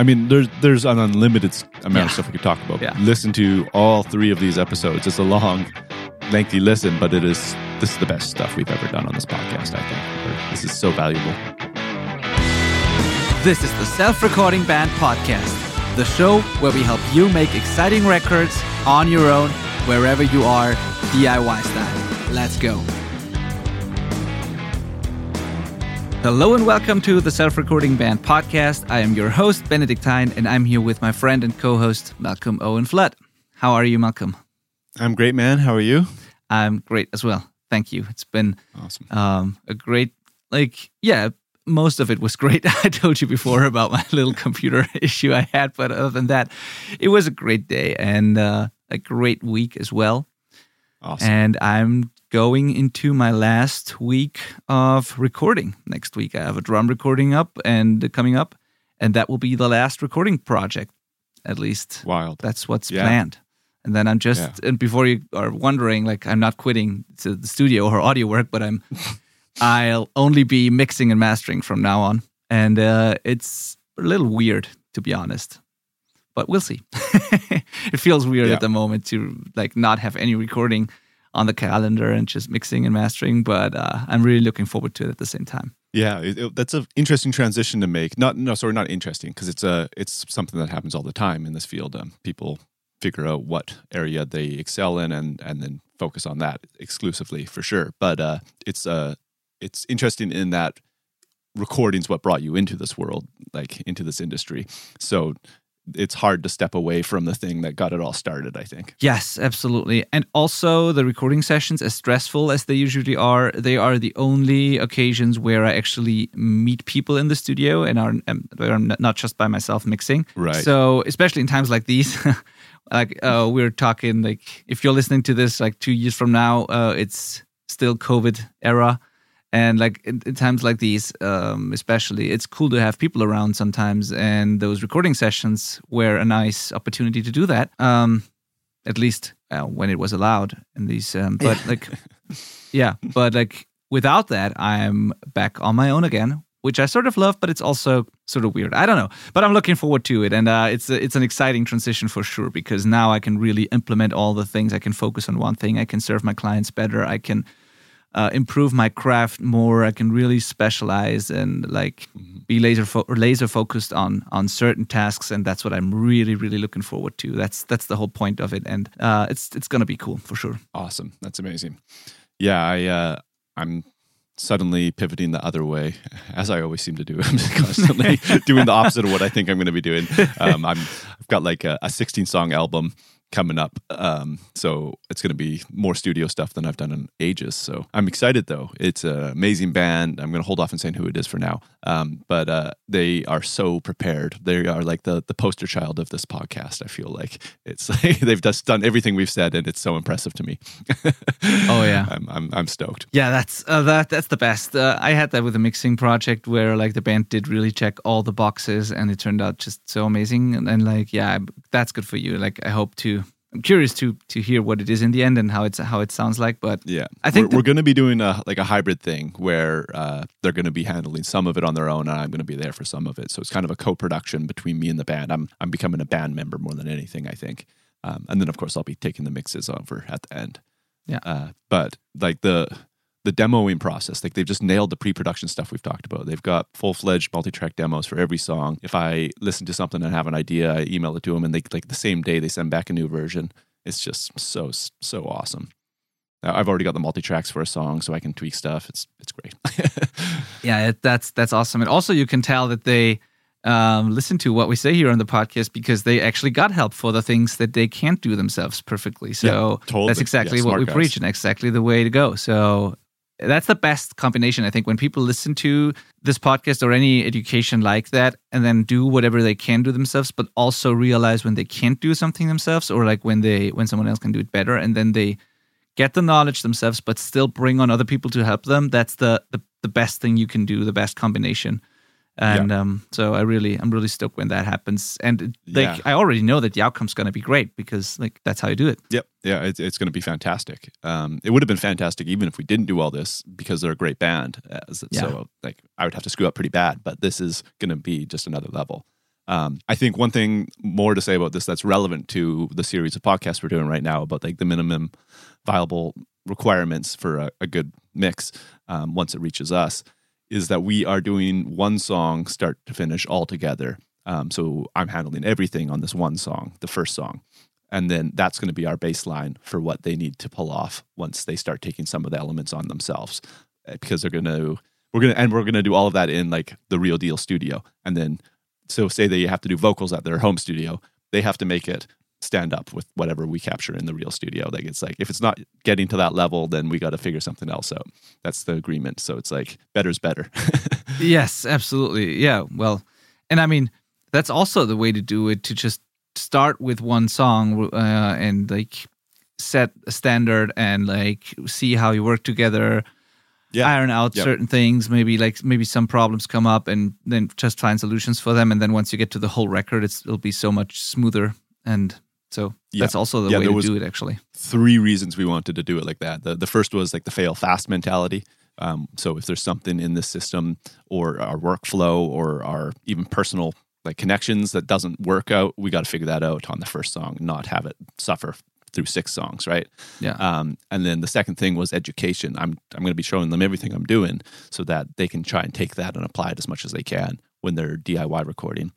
I mean, there's there's an unlimited amount Yeah. of stuff we could talk about. Yeah. Listen to all three of these episodes. It's a long, lengthy listen, but it is this is the best stuff we've ever done on this podcast. I think this is so valuable. This is the Self Recording Band Podcast, the show where we help you make exciting records on your own, wherever you are, DIY style. Let's go. Hello and welcome to the Self Recording Band Podcast. I am your host, Benedikt Hain, and I'm here with my friend and co host, Malcolm Owen Flood. How are you, Malcolm? I'm great, man. How are you? I'm great as well. Thank you. It's been Awesome. um, a great like yeah most of it was great i told you before about my little computer issue i had but other than that it was a great day and uh, a great week as well Awesome. and i'm going into my last week of recording next week i have a drum recording up and coming up and that will be the last recording project at least Wild. that's what's Yeah. planned. And then I'm just Yeah. and before you are wondering, like I'm not quitting to the studio or audio work, but I'm I'll only be mixing and mastering from now on. And uh, it's a little weird to be honest. But we'll see. it feels weird Yeah. at the moment to like not have any recording on the calendar and just mixing and mastering, but uh, I'm really looking forward to it at the same time. Yeah, it, it- that's an interesting transition to make. Not no, sorry, not interesting because it's a it's something that happens all the time in this field. Um, people figure out what area they excel in and and then focus on that exclusively for sure. But uh, it's uh it's interesting in that recording's what brought you into this world, like into this industry. So it's hard to step away from the thing that got it all started. I think. Yes, absolutely. And also, the recording sessions, as stressful as they usually are, they are the only occasions where I actually meet people in the studio and are um, where I'm not just by myself mixing. Right. So, especially in times like these, like uh, we're talking, like if you're listening to this like two years from now, uh, it's still COVID era. And like in, in times like these, um, especially, it's cool to have people around sometimes. And those recording sessions were a nice opportunity to do that. Um, at least uh, when it was allowed in these. Um, but like, yeah, but like without that, I'm back on my own again, which I sort of love, but it's also sort of weird. I don't know, but I'm looking forward to it, and uh, it's a, it's an exciting transition for sure because now I can really implement all the things. I can focus on one thing. I can serve my clients better. I can. Uh, improve my craft more. I can really specialize and like be laser fo- laser focused on on certain tasks, and that's what I'm really really looking forward to. That's that's the whole point of it, and uh, it's it's gonna be cool for sure. Awesome. That's amazing. Yeah, I uh, I'm suddenly pivoting the other way, as I always seem to do. I'm constantly doing the opposite of what I think I'm going to be doing. Um, I'm I've got like a, a 16 song album coming up, um, so it's going to be more studio stuff than I've done in ages. So I'm excited though. It's an amazing band. I'm going to hold off on saying who it is for now, um, but uh, they are so prepared. They are like the the poster child of this podcast. I feel like it's like they've just done everything we've said, and it's so impressive to me. Oh, yeah. I'm I'm, I'm stoked. Yeah, that's uh, that that's the best. Uh, I had that with a mixing project where like the band did really check all the boxes, and it turned out just so amazing. And, and like, yeah, that's good for you. Like, I hope to. I'm curious to to hear what it is in the end and how it's how it sounds like. But Yeah, I think we're, we're going to be doing a like a hybrid thing where uh, they're going to be handling some of it on their own, and I'm going to be there for some of it. So it's kind of a co-production between me and the band. I'm I'm becoming a band member more than anything, I think. Um, and then of course I'll be taking the mixes over at the end. Yeah. Uh, but like the the demoing process, like they've just nailed the pre-production stuff we've talked about. They've got full-fledged multi-track demos for every song. If I listen to something and have an idea, I email it to them, and they like the same day they send back a new version. It's just so so awesome. I've already got the multi tracks for a song, so I can tweak stuff. It's it's great. yeah, it, that's that's awesome. And also, you can tell that they um, listen to what we say here on the podcast because they actually got help for the things that they can't do themselves perfectly. So totally. that's exactly Yeah, what we guys. preach and exactly the way to go. So that's the best combination, I think, when people listen to this podcast or any education like that and then do whatever they can do themselves, but also realize when they can't do something themselves or like when they when someone else can do it better and then they get the knowledge themselves but still bring on other people to help them that's the the, the best thing you can do the best combination and um, so I really, I'm really stoked when that happens. And like, Yeah. I already know that the outcome's going to be great because like that's how you do it. Yep. Yeah, it's, it's going to be fantastic. Um, it would have been fantastic even if we didn't do all this because they're a great band. So, Yeah. so, like, I would have to screw up pretty bad, but this is going to be just another level. Um, I think one thing more to say about this that's relevant to the series of podcasts we're doing right now about like the minimum viable requirements for a, a good mix um, once it reaches us is that we are doing one song start to finish all together. Um, so I'm handling everything on this one song, the first song. And then that's going to be our baseline for what they need to pull off once they start taking some of the elements on themselves. Uh, because they're going to, we're going to, and we're going to do all of that in like the real deal studio. And then, so say they have to do vocals at their home studio, they have to make it stand up with whatever we capture in the real studio. Like it's like if it's not getting to that level, then we got to figure something else out. That's the agreement. So it's like better's better. yes, absolutely. Yeah. Well, and I mean that's also the way to do it. To just start with one song uh, and like set a standard and like see how you work together. Yeah. iron out yep. certain things maybe like maybe some problems come up and then just find solutions for them and then once you get to the whole record it'll be so much smoother and so yeah. that's also the yeah, way to do it, actually. Three reasons we wanted to do it like that. The, the first was like the fail fast mentality. Um, so if there's something in this system or our workflow or our even personal like connections that doesn't work out, we got to figure that out on the first song, not have it suffer through six songs, right? Yeah. Um, and then the second thing was education. I'm I'm going to be showing them everything I'm doing so that they can try and take that and apply it as much as they can when they're DIY recording.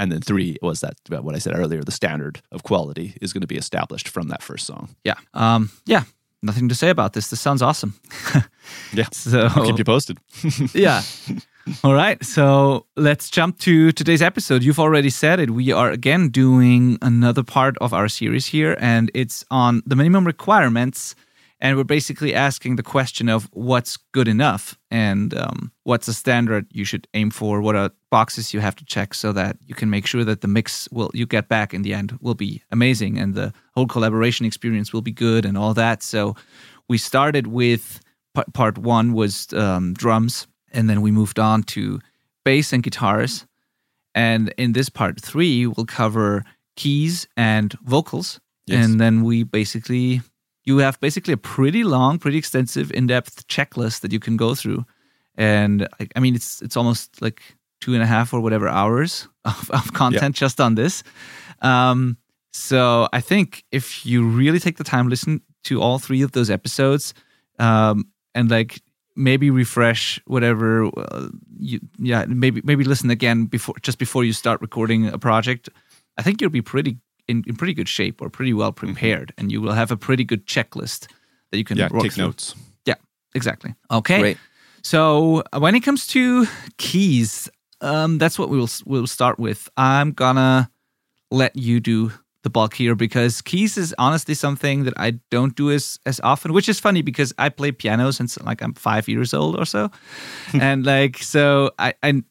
And then three was that what I said earlier, the standard of quality is going to be established from that first song. Yeah. Um, yeah. Nothing to say about this. This sounds awesome. yeah. So I'll keep you posted. yeah. All right. So let's jump to today's episode. You've already said it. We are again doing another part of our series here, and it's on the minimum requirements and we're basically asking the question of what's good enough and um, what's the standard you should aim for? What are boxes you have to check so that you can make sure that the mix will you get back in the end will be amazing and the whole collaboration experience will be good and all that. So we started with part one was um, drums and then we moved on to bass and guitars. And in this part three we'll cover keys and vocals. Yes. and then we basically you have basically a pretty long, pretty extensive, in-depth checklist that you can go through. And I, I mean, it's it's almost like two and a half or whatever hours of, of content yeah. just on this. Um, so I think if you really take the time, listen to all three of those episodes, um, and like maybe refresh whatever uh, you yeah maybe maybe listen again before just before you start recording a project. I think you'll be pretty in, in pretty good shape or pretty well mm-hmm. prepared, mm-hmm. and you will have a pretty good checklist that you can yeah, take through. notes. Yeah, exactly. Okay. Great. So uh, when it comes to keys, um, that's what we'll we'll start with. I'm gonna let you do the bulk here because keys is honestly something that I don't do as as often, which is funny because I play piano since like I'm five years old or so, and like so I, I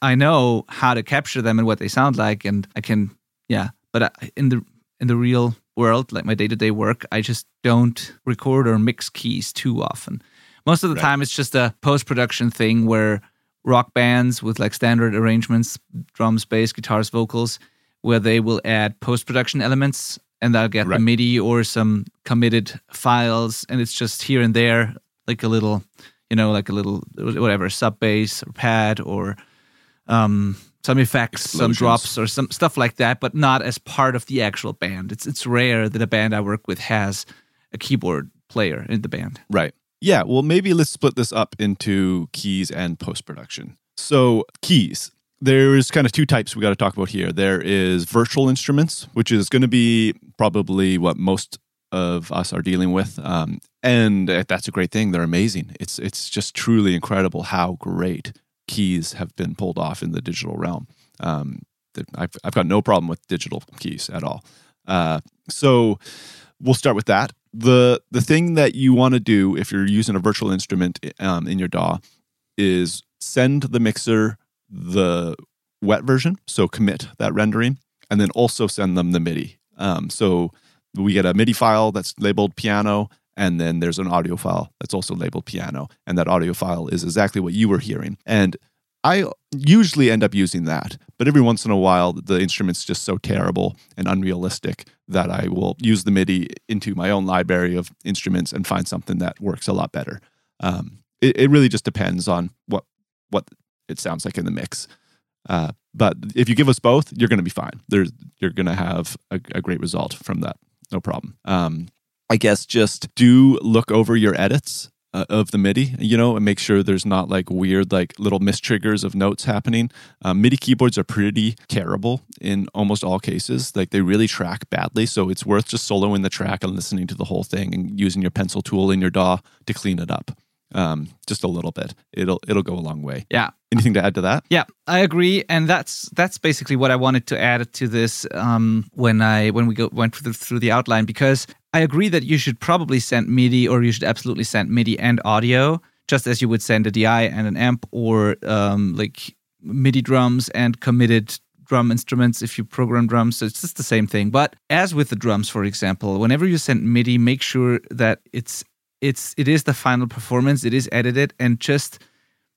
I know how to capture them and what they sound like, and I can yeah but in the in the real world, like my day to day work, I just don't record or mix keys too often. Most of the right. time, it's just a post production thing where rock bands with like standard arrangements, drums, bass, guitars, vocals, where they will add post production elements and I'll get right. the MIDI or some committed files, and it's just here and there, like a little, you know, like a little whatever sub bass or pad or um, some effects, some drops, or some stuff like that, but not as part of the actual band. It's it's rare that a band I work with has a keyboard player in the band. Right. Yeah. Well, maybe let's split this up into keys and post production. So keys. There's kind of two types we got to talk about here. There is virtual instruments, which is going to be probably what most of us are dealing with, um, and that's a great thing. They're amazing. It's it's just truly incredible how great keys have been pulled off in the digital realm. Um, I've, I've got no problem with digital keys at all. Uh, so we'll start with that. The the thing that you want to do if you're using a virtual instrument um, in your DAW is send the mixer the wet version, so commit that rendering, and then also send them the MIDI. Um, so we get a MIDI file that's labeled piano, and then there's an audio file that's also labeled piano and that audio file is exactly what you were hearing and i usually end up using that but every once in a while the instrument's just so terrible and unrealistic that i will use the midi into my own library of instruments and find something that works a lot better um, it, it really just depends on what what it sounds like in the mix Uh, but if you give us both, you're going to be fine. There's you're going to have a, a, great result from that. No problem. Um, I guess just do look over your edits uh, of the MIDI, you know, and make sure there's not like weird, like little mistriggers of notes happening. Um, MIDI keyboards are pretty terrible in almost all cases. Like they really track badly. So it's worth just soloing the track and listening to the whole thing and using your pencil tool in your DAW to clean it up um, just a little bit. It'll it'll go a long way. Yeah. Anything to add to that? Yeah, I agree, and that's that's basically what I wanted to add to this um, when I when we go, went through the, through the outline because I agree that you should probably send MIDI or you should absolutely send MIDI and audio just as you would send a DI and an amp or um, like MIDI drums and committed drum instruments if you program drums. So it's just the same thing. But as with the drums, for example, whenever you send MIDI, make sure that it's it's it is the final performance it is edited and just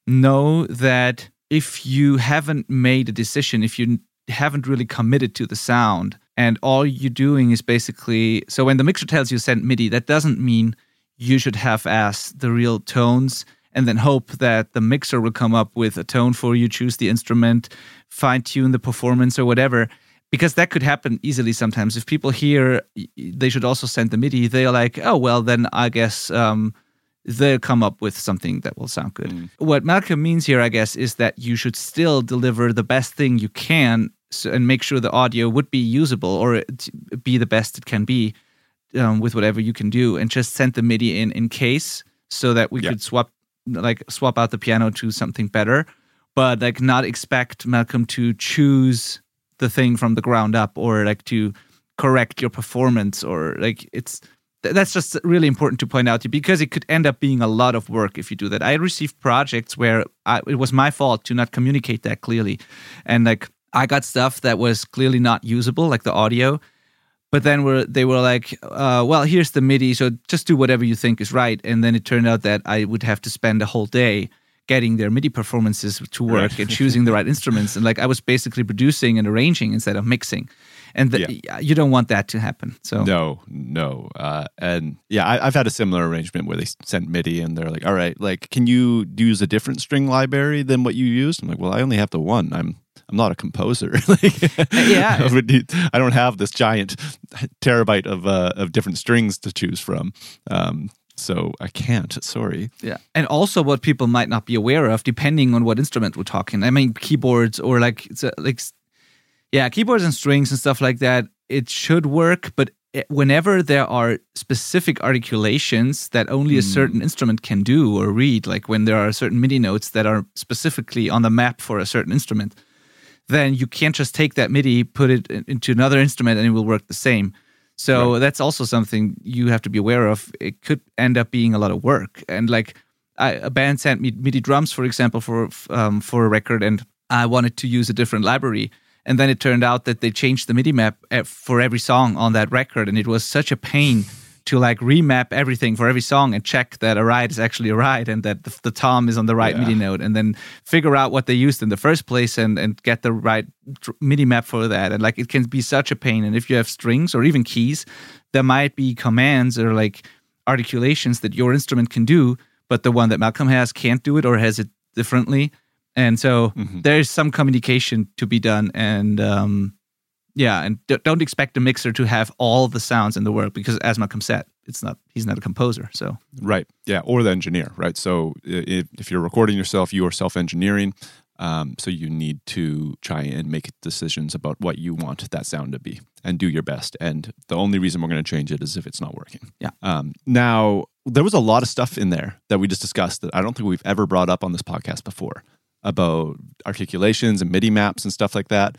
know that if you haven't made a decision if you haven't really committed to the sound and all you're doing is basically so when the mixer tells you send midi that doesn't mean you should have asked the real tones and then hope that the mixer will come up with a tone for you choose the instrument fine tune the performance or whatever because that could happen easily sometimes. If people hear they should also send the MIDI, they're like, oh, well, then I guess um, they'll come up with something that will sound good. Mm. What Malcolm means here, I guess, is that you should still deliver the best thing you can so, and make sure the audio would be usable or be the best it can be um, with whatever you can do and just send the MIDI in in case so that we could swap like swap out the piano to something better. But like not expect Malcolm to choose the thing from the ground up or like to correct your performance or like it's that's just really important to point out to you because it could end up being a lot of work if you do that. I received projects where I, it was my fault to not communicate that clearly, and like I got stuff that was clearly not usable, like the audio. But then were they were like, uh, well, here's the MIDI, so just do whatever you think is right. And then it turned out that I would have to spend a whole day getting their MIDI performances to work right. and choosing the right instruments. And like I was basically producing and arranging instead of mixing. And the, yeah. you don't want that to happen. So no, no, uh, and yeah, I, have had a similar arrangement where they sent MIDI and they're like, "All right, like, can you use a different string library than what you used?" I'm like, "Well, I only have the one. I'm I'm not a composer. like, yeah, I don't have this giant terabyte of uh, of different strings to choose from. Um, so I can't. Sorry. Yeah, and also what people might not be aware of, depending on what instrument we're talking. I mean, keyboards or like it's a, like yeah, keyboards and strings and stuff like that. It should work, but whenever there are specific articulations that only a hmm. certain instrument can do or read, like when there are certain MIDI notes that are specifically on the map for a certain instrument, then you can't just take that MIDI, put it into another instrument, and it will work the same. So right. that's also something you have to be aware of. It could end up being a lot of work. And like I, a band sent me MIDI drums, for example, for um, for a record, and I wanted to use a different library. And then it turned out that they changed the MIDI map eh, for every song on that record, and it was such a pain to like remap everything for every song and check that a ride is actually a ride and that the, the tom is on the right yeah. MIDI note and then figure out what they used in the first place and, and get the right MIDI map for that. And like it can be such a pain. And if you have strings or even keys, there might be commands or like articulations that your instrument can do, but the one that Malcolm has can't do it or has it differently. And so mm-hmm. there's some communication to be done. And um, yeah, and d- don't expect a mixer to have all the sounds in the world because, as Malcolm said, it's not he's not a composer. So right, yeah, or the engineer, right? So if, if you're recording yourself, you are self-engineering. Um, so you need to try and make decisions about what you want that sound to be and do your best. And the only reason we're going to change it is if it's not working. Yeah. Um, now there was a lot of stuff in there that we just discussed that I don't think we've ever brought up on this podcast before about articulations and MIDI maps and stuff like that.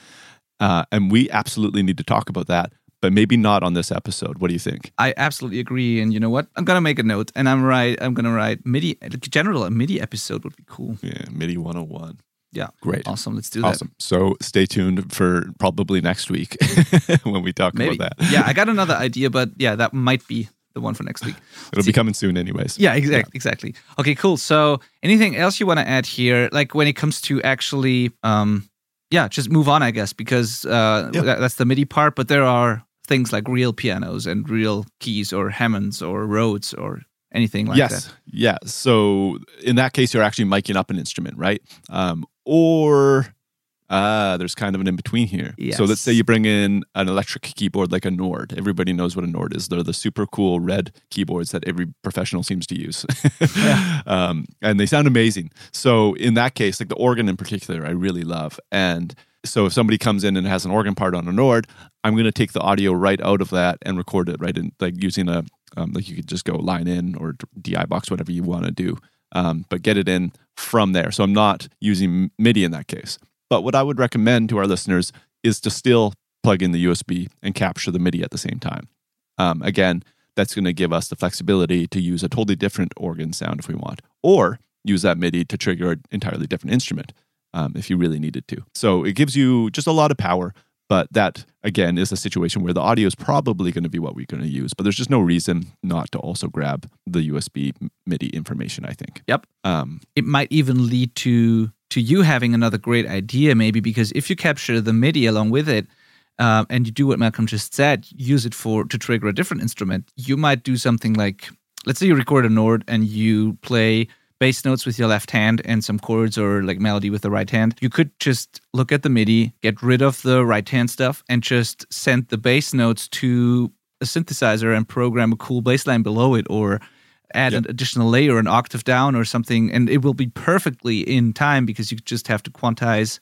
Uh, and we absolutely need to talk about that, but maybe not on this episode. What do you think? I absolutely agree. And you know what? I'm gonna make a note, and I'm right. I'm gonna write MIDI. General, a MIDI episode would be cool. Yeah, MIDI 101. Yeah, great, awesome. Let's do that. Awesome. So stay tuned for probably next week when we talk Maybe. about that. yeah, I got another idea, but yeah, that might be the one for next week. It'll be coming soon, anyways. Yeah, exactly, yeah. exactly. Okay, cool. So, anything else you want to add here? Like when it comes to actually um, yeah, just move on, I guess, because uh, that's the MIDI part. But there are things like real pianos and real keys or Hammonds or Rhodes or anything like yes. that. Yes. Yeah. So in that case, you're actually miking up an instrument, right? Um, or Ah, there's kind of an in between here. So let's say you bring in an electric keyboard like a Nord. Everybody knows what a Nord is. They're the super cool red keyboards that every professional seems to use. um, and they sound amazing. So in that case, like the organ in particular, I really love. And so if somebody comes in and has an organ part on a Nord, I'm going to take the audio right out of that and record it right in, like using a, um, like you could just go line in or DI box, whatever you want to do. Um, but get it in from there. So I'm not using MIDI in that case. But what I would recommend to our listeners is to still plug in the USB and capture the MIDI at the same time. Um, again, that's going to give us the flexibility to use a totally different organ sound if we want, or use that MIDI to trigger an entirely different instrument um, if you really needed to. So it gives you just a lot of power. But that, again, is a situation where the audio is probably going to be what we're going to use. But there's just no reason not to also grab the USB MIDI information, I think. Yep. Um, it might even lead to to you having another great idea maybe because if you capture the midi along with it um, and you do what malcolm just said use it for to trigger a different instrument you might do something like let's say you record a nord and you play bass notes with your left hand and some chords or like melody with the right hand. You could just look at the midi get rid of the right hand stuff and just send the bass notes to a synthesizer and program a cool bass line below it or add Yep. an additional layer, an octave down or something, and it will be perfectly in time because you just have to quantize,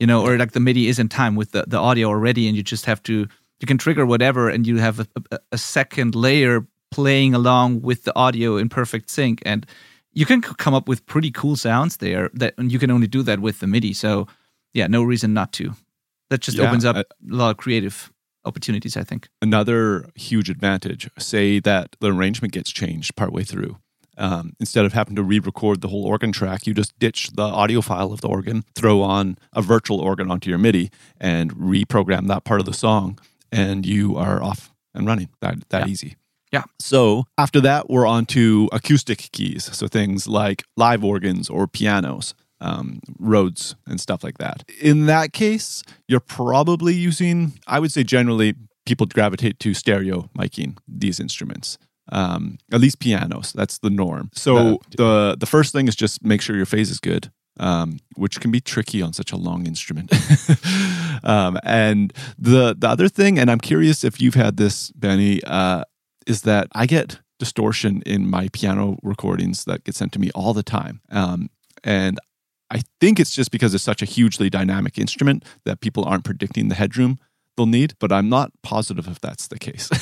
you know, or like the MIDI is in time with the, the audio already, and you just have to you can trigger whatever, and you have a, a, a second layer playing along with the audio in perfect sync, and you can c- come up with pretty cool sounds there. That and you can only do that with the MIDI. So yeah, no reason not to. That just Yeah, opens up I- a lot of creative opportunities, I think. another huge advantage say that the arrangement gets changed partway through um, instead of having to re-record the whole organ track you just ditch the audio file of the organ throw on a virtual organ onto your midi and reprogram that part of the song and you are off and running that that Yeah. easy Yeah. so after that we're on to acoustic keys so things like live organs or pianos um, Rhodes and stuff like that. In that case, you're probably using, I would say generally, people gravitate to stereo miking these instruments. Um, at least pianos. That's the norm. So the the first thing is just make sure your phase is good, um, which can be tricky on such a long instrument. um, and the the other thing, and I'm curious if you've had this, Benny, uh, is that I get distortion in my piano recordings that get sent to me all the time. Um, and I think it's just because it's such a hugely dynamic instrument that people aren't predicting the headroom they'll need, but I'm not positive if that's the case.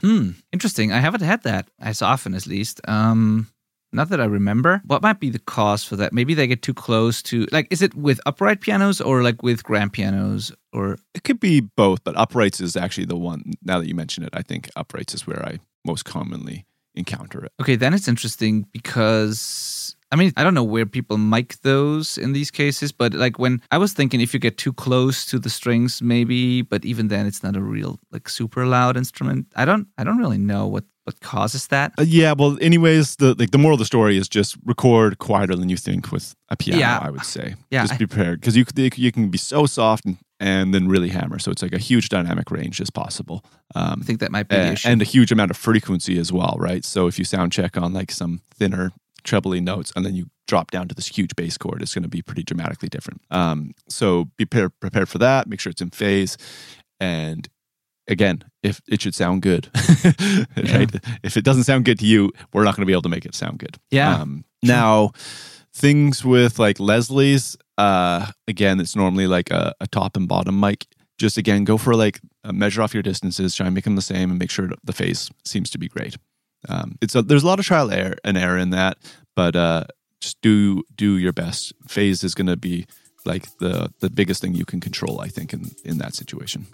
Hmm, interesting. I haven't had that as often, at least. Um, not that I remember. What might be the cause for that? Maybe they get too close to like. Is it with upright pianos or like with grand pianos or? it could be both, but uprights is actually the one. Now that you mention it, I think uprights is where I most commonly encounter it. Okay, then it's interesting because I mean I don't know where people mic those in these cases, but like when I was thinking if you get too close to the strings, maybe. But even then, it's not a real like super loud instrument. I don't. I don't really know what what causes that. Uh, yeah, well, anyways, the like the moral of the story is just record quieter than you think with a piano. Yeah. I would say. Yeah, just be prepared because you you can be so soft and, and then really hammer. So it's like a huge dynamic range as possible. Um, I think that might be the and, issue. and a huge amount of frequency as well, right? So if you sound check on like some thinner trebly notes and then you drop down to this huge bass chord, it's going to be pretty dramatically different. Um, so be prepared, prepared for that. Make sure it's in phase, and again, if it should sound good, right? If it doesn't sound good to you, we're not going to be able to make it sound good. Yeah, Um, now, things with like Leslie's, uh, again, it's normally like a, a top and bottom mic. Just again, go for like a measure off your distances, try and make them the same, and make sure the phase seems to be great. Um, it's a, there's a lot of trial and error in that, but uh, just do do your best. Phase is going to be like the the biggest thing you can control, I think, in in that situation.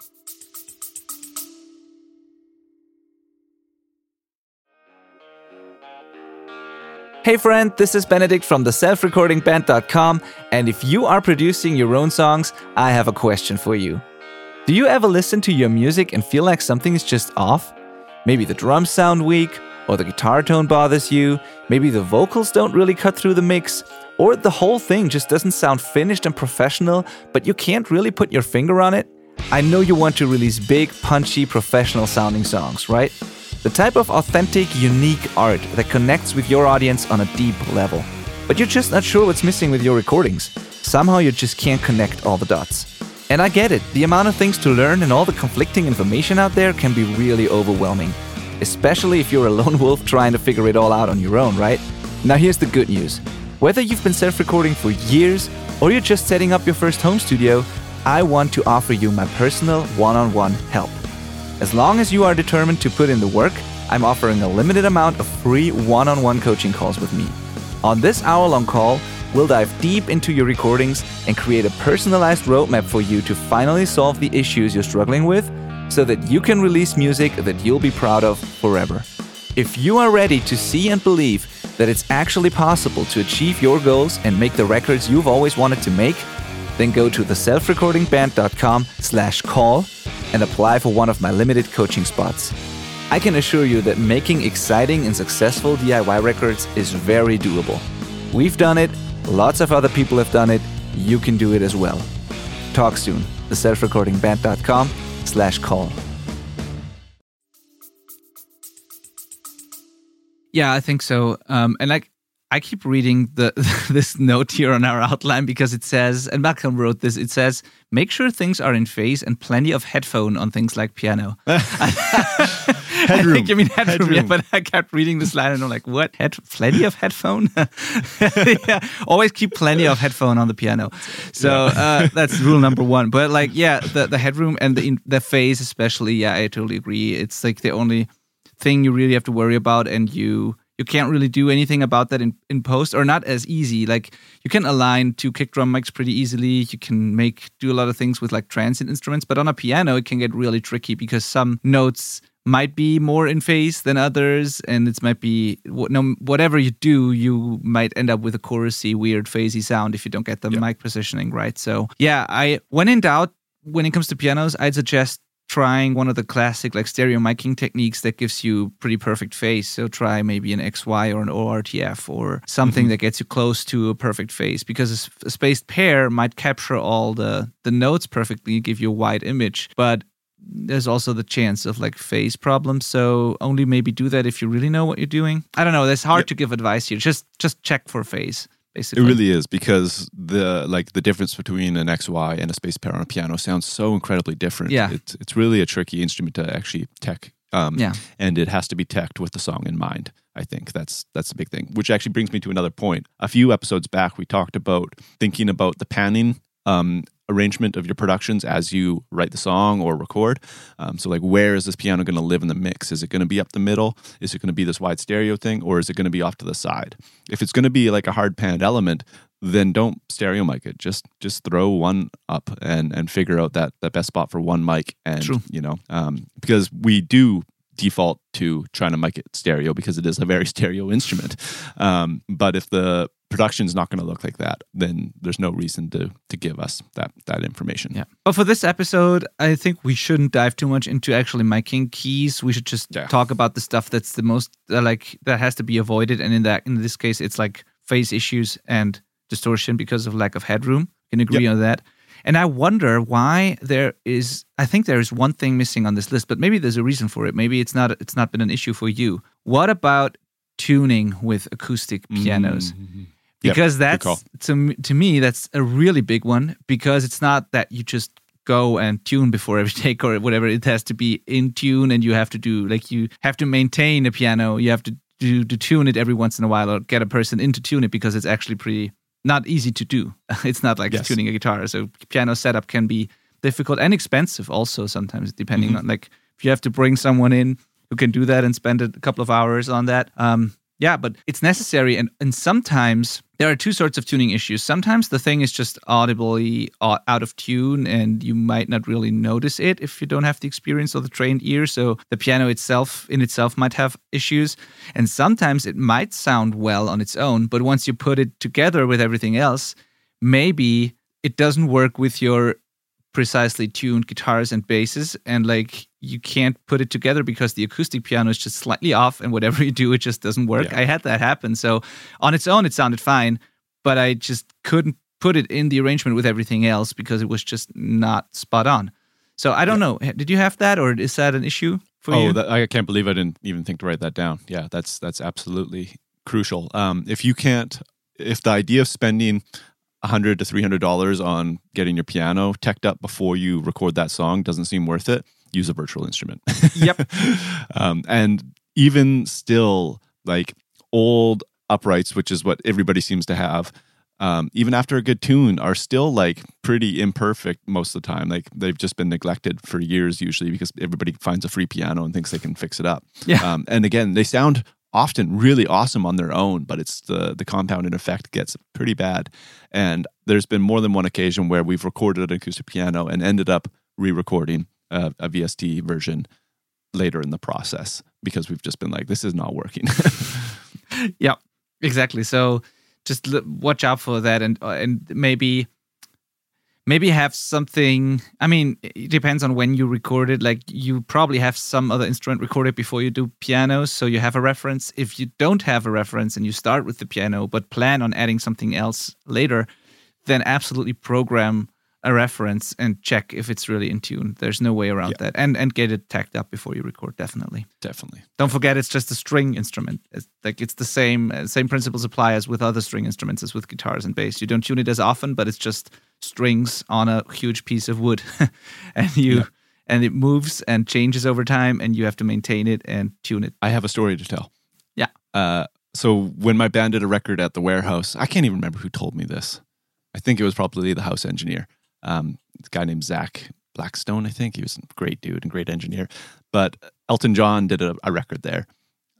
Hey friend, this is Benedikt from the selfrecordingband.com, and if you are producing your own songs, I have a question for you. Do you ever listen to your music and feel like something is just off? Maybe the drums sound weak, or the guitar tone bothers you, maybe the vocals don't really cut through the mix, or the whole thing just doesn't sound finished and professional, but you can't really put your finger on it? I know you want to release big, punchy, professional sounding songs, right? The type of authentic, unique art that connects with your audience on a deep level. But you're just not sure what's missing with your recordings. somehow you just can't connect all the dots. And I get it, the amount of things to learn and all the conflicting information out there can be really overwhelming. Especially if you're a lone wolf trying to figure it all out on your own, right? Now, here's the good news. Whether you've been self recording for years or you're just setting up your first home studio, I want to offer you my personal one on one help. As long as you are determined to put in the work, I'm offering a limited amount of free one on one coaching calls with me. On this hour long call, we'll dive deep into your recordings and create a personalized roadmap for you to finally solve the issues you're struggling with so that you can release music that you'll be proud of forever. If you are ready to see and believe that it's actually possible to achieve your goals and make the records you've always wanted to make, then go to theselfrecordingband.com slash call and apply for one of my limited coaching spots. I can assure you that making exciting and successful DIY records is very doable. We've done it, lots of other people have done it, you can do it as well. Talk soon, theselfrecordingband.com slash call. Yeah, I think so. Um, and like, I keep reading the this note here on our outline because it says, and Malcolm wrote this. It says, "Make sure things are in phase and plenty of headphone on things like piano." headroom. I think you mean headroom, Headroom. yeah. But I kept reading this line and I'm like, "What? Head? Plenty of headphone? yeah, always keep plenty of headphone on the piano." So uh, that's rule number one. But like, yeah, the the headroom and the the phase, especially. Yeah, I totally agree. It's like the only thing you really have to worry about, and you you can't really do anything about that in, in post or not as easy like you can align two kick drum mics pretty easily you can make do a lot of things with like transient instruments but on a piano it can get really tricky because some notes might be more in phase than others and it might be whatever you do you might end up with a chorusy weird phasey sound if you don't get the mic positioning right? So yeah i when in doubt when it comes to pianos i'd suggest trying one of the classic like stereo miking techniques that gives you pretty perfect phase. So try maybe an XY or an ORTF or something mm-hmm. that gets you close to a perfect phase because a spaced pair might capture all the the notes perfectly and give you a wide image, but there's also the chance of like phase problems. So only maybe do that if you really know what you're doing. I don't know. it's hard to give advice here. Just just check for phase. Basically. It really is because the like the difference between an XY and a space pair on a piano sounds so incredibly different. Yeah. it's it's really a tricky instrument to actually tech. Um, Yeah. and it has to be teched with the song in mind. I think that's that's the big thing. Which actually brings me to another point. A few episodes back, we talked about thinking about the panning um, arrangement of your productions as you write the song or record. Um, so, like, where is this piano going to live in the mix? Is it going to be up the middle? Is it going to be this wide stereo thing, or is it going to be off to the side? If it's going to be like a hard panned element, then don't stereo mic it. Just just throw one up and and figure out that that best spot for one mic. And True. you know, um, because we do default to trying to mic it stereo because it is a very stereo instrument. Um, but if the production's not going to look like that, then there's no reason to to give us that that information. Yeah. But for this episode, I think we shouldn't dive too much into actually miking keys. We should just Yeah. talk about the stuff that's the most uh, like that has to be avoided. And in that, in this case, it's like phase issues and distortion because of lack of headroom. Can agree on that. And I wonder why there is. I think there is one thing missing on this list, but maybe there's a reason for it. Maybe it's not. It's not been an issue for you. What about tuning with acoustic pianos? Mhm. Because call. that's to to me that's a really big one because it's not that you just go and tune before every take or whatever it has to be in tune and you have to do like you have to maintain a piano you have to do to tune it every once in a while or get a person in to tune it because it's actually pretty not easy to do it's not like Yes. tuning a guitar so piano setup can be difficult and expensive also sometimes depending Mm-hmm. on like if you have to bring someone in who can do that and spend a couple of hours on that um yeah but it's necessary and and sometimes there are two sorts of tuning issues. Sometimes the thing is just audibly uh, out of tune and you might not really notice it if you don't have the experience or the trained ear so the piano itself in itself might have issues. And sometimes it might sound well on its own but once you put it together with everything else maybe it doesn't work with your precisely tuned guitars and basses and like you can't put it together because the acoustic piano is just slightly off and whatever you do it just doesn't work Yeah. i had that happen so on its own it sounded fine but i just couldn't put it in the arrangement with everything else because it was just not spot on so i don't know did you have that or is that an issue for oh, you that, I can't believe I didn't even think to write that down. Yeah, that's that's absolutely crucial. Um, if you can't, if the idea of spending 100 to 300 dollars on getting your piano teched up before you record that song doesn't seem worth it use a virtual instrument Yep. um, and even still like old uprights which is what everybody seems to have um, even after a good tune are still like pretty imperfect most of the time like they've just been neglected for years usually because everybody finds a free piano and thinks they can fix it up Yeah. um, and again they sound often really awesome on their own but it's the the compounded effect gets pretty bad and there's been more than one occasion where we've recorded an acoustic piano and ended up re-recording a, a vst version later in the process because we've just been like this is not working Yeah, exactly. So just watch out for that, and uh, and maybe maybe have something. I mean, it depends on when you record it. Like you probably have some other instrument recorded before you do piano, so you have a reference. If you don't have a reference and you start with the piano, but plan on adding something else later, then absolutely program a reference and check if it's really in tune. There's no way around that, and and get it teched up before you record. Definitely. definitely Don't forget, it's just a string instrument. It's like it's the same uh, same principles apply as with other string instruments as with guitars and bass. You don't tune it as often, but it's just strings on a huge piece of wood, and you and it moves and changes over time, and you have to maintain it and tune it. i have a story to tell Yeah. uh, so when my band did a record at the warehouse i can't even remember who told me this i think it was probably the house engineer um, guy named zach blackstone i think. He was a great dude and great engineer. But elton john did a, a record there.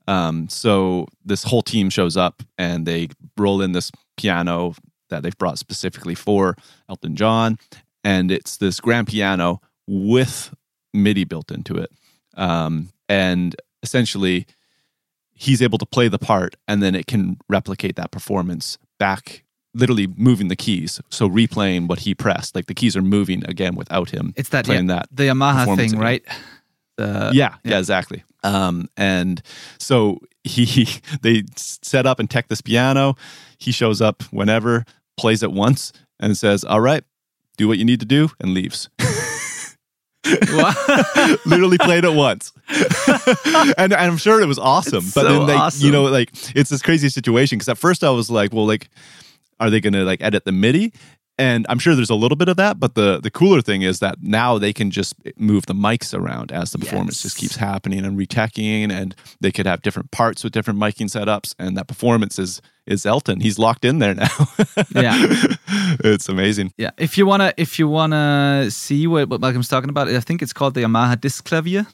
Um, so this whole team shows up and they roll in this piano that they've brought specifically for elton john. And it's this grand piano with midi built into it. Um, and essentially he's able to play the part and then it can replicate that performance back literally moving the keys so replaying what he pressed like the keys are moving again without him It's that playing yeah, that the Yamaha thing, again. right? The, yeah, yeah, exactly. Um, and so he they set up and tech this piano. He shows up whenever, plays it once, and says, "All right, do what you need to do," and leaves. Literally played it once, and, and I'm sure it was awesome. It's but so then, they awesome. you know, like it's this crazy situation because at first I was like, "Well, like, are they going to like edit the MIDI?" And I'm sure there's a little bit of that, but the the cooler thing is that now they can just move the mics around as the performance just keeps happening and reteching, and they could have different parts with different miking setups, and that performance is is Elton. He's locked in there now. Yeah. it's amazing. Yeah, if you wanna if you wanna see what, what Malcolm's talking about, I think it's called the Yamaha Disklavier.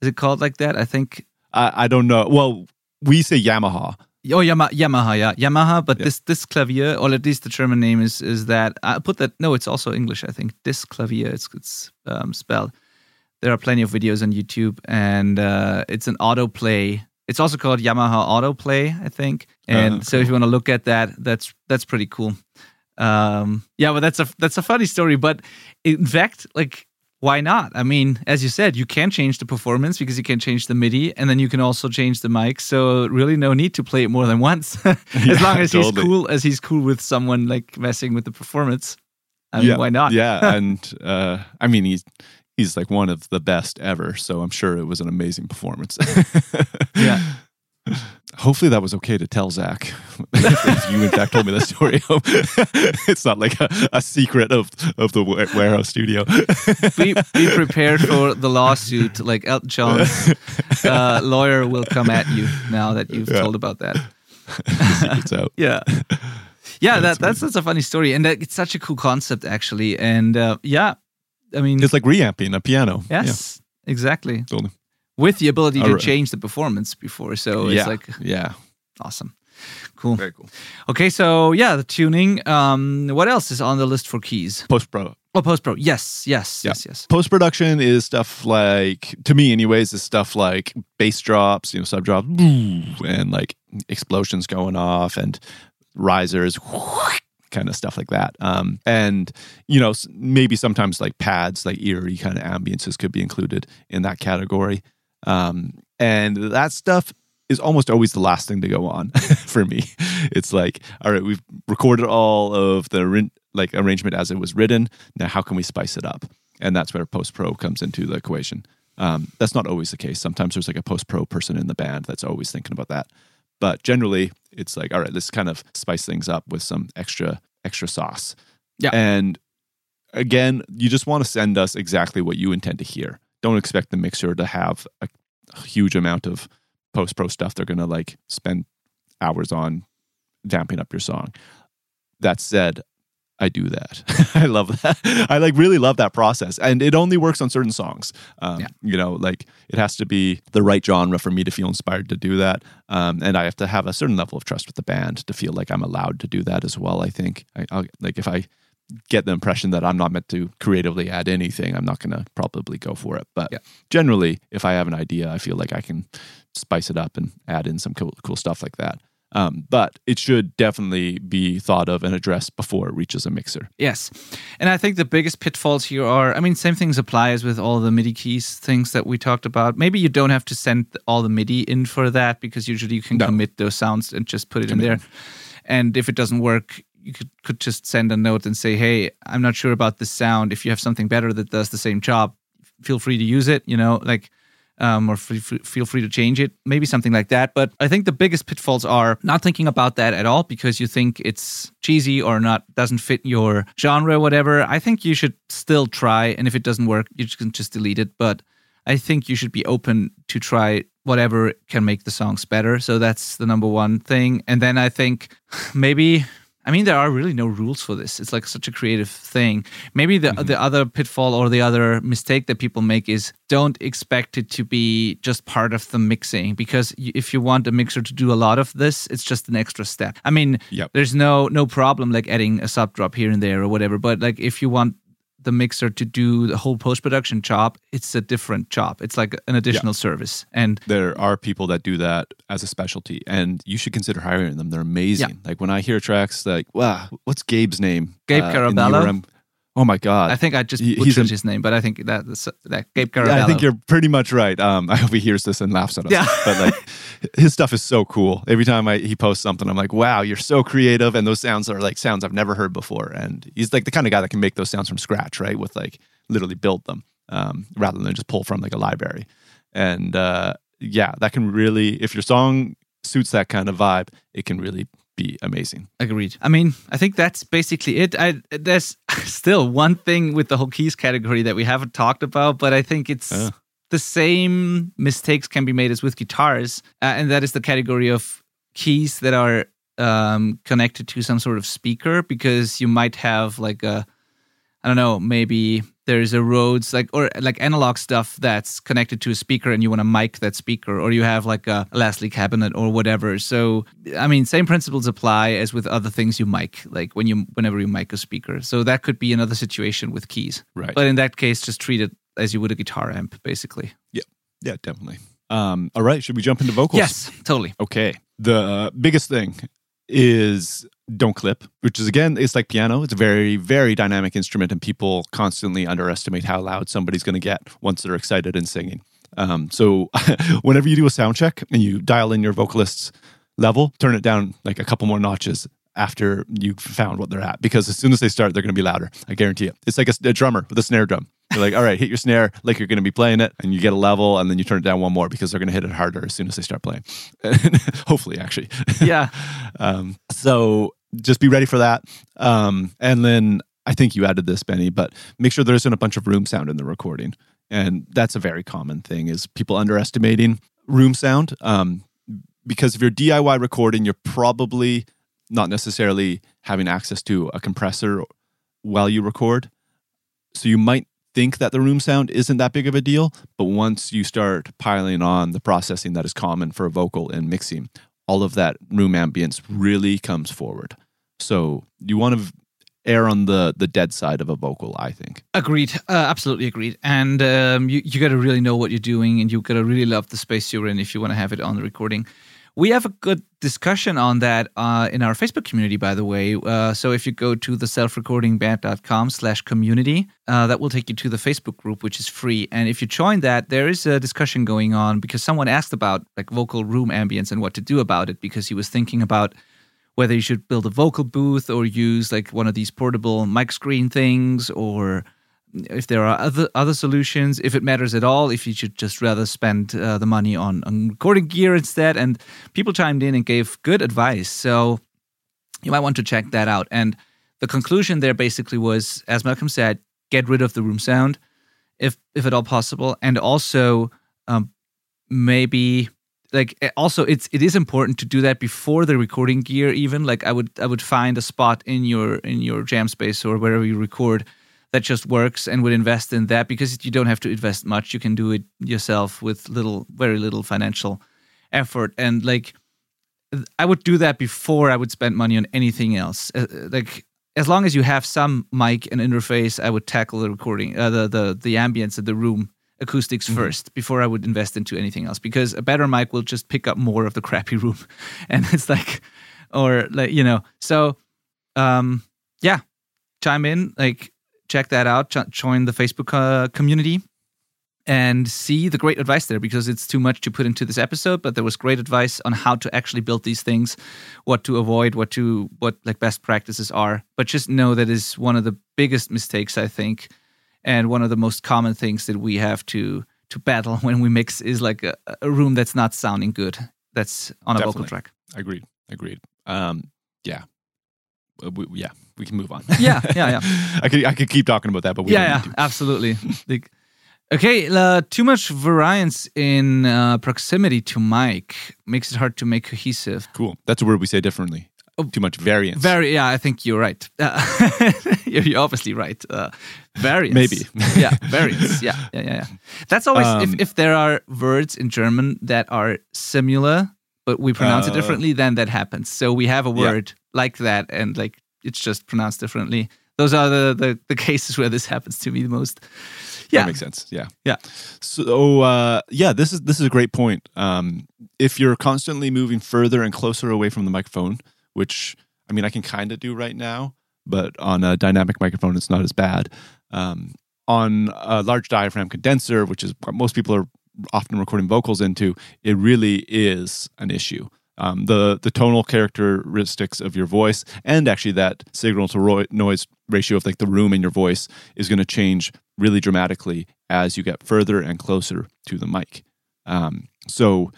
Is it called like that? I think. I, I don't know. Well, we say Yamaha. Oh, Yama, Yamaha, yeah, Yamaha. But Yeah. this this clavier, or at least the German name is is that. I put that. No, it's also English. I think Disklavier. It's it's um, spelled. There are plenty of videos on YouTube, and uh, it's an autoplay. It's also called Yamaha Autoplay, I think. And Oh, so, if you want to look at that, that's that's pretty cool. Um, yeah, but that's a that's a funny story. But in fact, like, why not? I mean, as you said, you can change the performance because you can change the MIDI, and then you can also change the mic. So really, no need to play it more than once, as Yeah, long as he's cool as he's cool with someone like messing with the performance. I mean, yeah, why not? yeah, and uh, I mean he's he's like one of the best ever. So I'm sure it was an amazing performance. Yeah. Hopefully that was okay to tell Zach. if you in fact told me that story, it's not like a, a secret of of the warehouse studio. be, be prepared for the lawsuit. Like Elton John's uh, lawyer will come at you now that you've Yeah. told about that. Yeah. Yeah, That's that, that's that's a funny story, and that, it's such a cool concept actually. And uh, yeah, I mean, It's like reamping a piano. yes, exactly, Totally. With the ability to change the performance before. So yeah. it's like yeah. awesome, cool. Very cool. Okay, so yeah, the tuning. Um, what else is on the list for keys? Post pro. Oh, post pro. Yes, yes, Yeah. yes, yes. Post production is stuff like, to me, anyways, is stuff like bass drops, you know, sub drops, and like explosions going off and risers, kind of stuff like that. Um, and you know, maybe sometimes like pads, like eerie kind of ambiances could be included in that category. Um, and that stuff is almost always the last thing to go on for me. It's like, all right, we've recorded all of the like arrangement as it was written. Now, how can we spice it up? And that's where post pro comes into the equation. Um, that's not always the case. Sometimes there's like a post pro person in the band that's always thinking about that. But generally, it's like, all right, let's kind of spice things up with some extra extra sauce. Yeah. And again, you just want to send us exactly what you intend to hear. Don't expect the mixer to have a, a huge amount of post pro stuff they're going to like spend hours on vamping up your song. That said, I do that. I love that. I like really love that process, and it only works on certain songs. Um, Yeah. You know, like it has to be the right genre for me to feel inspired to do that, um, and I have to have a certain level of trust with the band to feel like I'm allowed to do that as well. I think, I, I'll, like if I get the impression that I'm not meant to creatively add anything, I'm not going to probably go for it. But Yeah. generally, if I have an idea, I feel like I can spice it up and add in some cool, cool stuff like that. Um, but it should definitely be thought of and addressed before it reaches a mixer. Yes. And I think the biggest pitfalls here are I mean, same things apply as with all the MIDI keys things that we talked about. Maybe you don't have to send all the MIDI in for that because usually you can No. commit those sounds and just put it Commit in there. And if it doesn't work, you could, could just send a note and say, hey, I'm not sure about this sound. If you have something better that does the same job, feel free to use it, you know, like, um, or feel free to change it, maybe something like that. But I think the biggest pitfalls are not thinking about that at all because you think it's cheesy or not doesn't fit your genre, whatever. I think you should still try, and if it doesn't work, you can just delete it. But I think you should be open to try whatever can make the songs better. So that's the number one thing. And then I think maybe I mean there are really no rules for this. It's like such a creative thing. Maybe the mm-hmm. the other pitfall or the other mistake that people make is don't expect it to be just part of the mixing because if you want a mixer to do a lot of this, it's just an extra step. I mean, Yep. there's no no problem like adding a sub drop here and there or whatever, but like if you want the mixer to do the whole post production job, it's a different job. It's like an additional service. And There are people that do that as a specialty, and you should consider hiring them. They're amazing. Like when I hear tracks like, wow, what's Gabe's name? Gabe uh, Carabello? URM? Oh my God. I think I just He- butchered his name, but I think that that Gabe Carabello. Yeah, I think you're pretty much right. Um, I hope he hears this and laughs at us. Yeah. but like his stuff is so cool. Every time I, he posts something, I'm like, wow, you're so creative. And those sounds are like sounds I've never heard before. And he's like the kind of guy that can make those sounds from scratch, right? With like literally build them um, rather than just pull from like a library. And uh, yeah, that can really, if your song suits that kind of vibe, it can really be amazing. Agreed. I mean, I think that's basically it. I, there's still one thing with the whole keys category that we haven't talked about, but I think it's Uh. the same mistakes can be made as with guitars, uh, and that is the category of keys that are um, connected to some sort of speaker because you might have like a, I don't know, maybe there's a Rhodes like or like analog stuff that's connected to a speaker and you want to mic that speaker or you have like a Leslie cabinet or whatever. So I mean, same principles apply as with other things you mic, like when you whenever you mic a speaker. So that could be another situation with keys. Right. But in that case, just treat it as you would a guitar amp, basically. Yeah, Yeah, definitely. Um, all right, should we jump into vocals? Yes, totally. Okay. The uh, biggest thing is don't clip, which is again, it's like piano. It's a very, very dynamic instrument, and people constantly underestimate how loud somebody's going to get once they're excited and singing. Um, so, whenever you do a sound check and you dial in your vocalist's level, turn it down like a couple more notches after you've found what they're at, because as soon as they start, they're going to be louder. I guarantee it. It's like a, a drummer with a snare drum. You're like, all right, hit your snare like you're going to be playing it, and you get a level, and then you turn it down one more because they're going to hit it harder as soon as they start playing. Hopefully, actually. Yeah. Um, so just be ready for that. Um, and then I think you added this, Benny, but make sure there isn't a bunch of room sound in the recording. And that's a very common thing is people underestimating room sound. Um, because if you're DIY recording, you're probably not necessarily having access to a compressor while you record. So you might think that the room sound isn't that big of a deal, but once you start piling on the processing that is common for a vocal and mixing, all of that room ambience really comes forward. So you want to err on the the dead side of a vocal, I think. Agreed. Uh, absolutely agreed. And um, you, you got to really know what you're doing and you got to really love the space you're in if you want to have it on the recording. We have a good discussion on that uh, in our Facebook community, by the way. Uh, so if you go to the selfrecordingband.com slash community, uh, that will take you to the Facebook group, which is free. And if you join that, there is a discussion going on because someone asked about like vocal room ambience and what to do about it because he was thinking about whether you should build a vocal booth or use like one of these portable mic screen things or if there are other other solutions if it matters at all if you should just rather spend uh, the money on, on recording gear instead. And people chimed in and gave good advice. So you might want to check that out. And the conclusion there basically was, as Malcolm said, get rid of the room sound, if if at all possible, and also um, maybe like eh, also it's it is important to do that before the recording gear even. Like i would i would find a spot in your in your jam space or wherever you record that just works and would invest in that because you don't have to invest much. You can do it yourself with little very little financial effort. And like i would do that before i would spend money on anything else. Uh, like as long as you have some mic and interface i would tackle the recording uh, the the the ambience of the room acoustics mm-hmm. first before I would invest into anything else because a better mic will just pick up more of the crappy room, and it's like, or like you know, so um, yeah, chime in, like check that out, join the Facebook uh, community. And see the great advice there because it's too much to put into this episode, but there was great advice on how to actually build these things, what to avoid, what to what like best practices are. But just know that is one of the biggest mistakes I think and one of the most common things that we have to to battle when we mix is like a, a room that's not sounding good that's on a Definitely. vocal track agreed agreed um yeah we, yeah we can move on yeah yeah yeah i could i could keep talking about that but we yeah yeah absolutely like, okay uh, too much variance in uh, proximity to mic makes it hard to make cohesive cool that's a word we say differently Oh, too much variance. Very, yeah, I think you're right. Uh, you're obviously right. Uh, variance, maybe. yeah, variance. Yeah, yeah, yeah. yeah. That's always um, if if there are words in German that are similar but we pronounce uh, it differently, then that happens. So we have a word yeah. like that, and like it's just pronounced differently. Those are the, the the cases where this happens to me the most. Yeah, that makes sense. Yeah, yeah. So uh, yeah, this is this is a great point. Um, if you're constantly moving further and closer away from the microphone, which I mean I can kind of do right now, but on a dynamic microphone it's not as bad. Um, on a large diaphragm condenser, which is what most people are often recording vocals into, it really is an issue. Um, the the tonal characteristics of your voice and actually that signal to ro- noise ratio of like the room in your voice is going to change really dramatically as you get further and closer to the mic. Um, so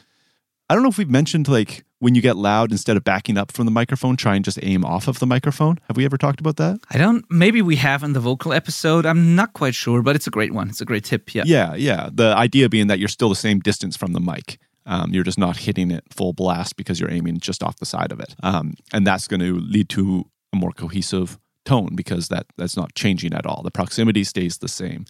I don't know if we've mentioned like when you get loud, instead of backing up from the microphone, try and just aim off of the microphone. Have we ever talked about that? I don't. Maybe we have in the vocal episode. I'm not quite sure, but it's a great one. It's a great tip. Yeah. Yeah, yeah. The idea being that you're still the same distance from the mic. Um, you're just not hitting it full blast because you're aiming just off the side of it, um, and that's going to lead to a more cohesive tone because that that's not changing at all. The proximity stays the same.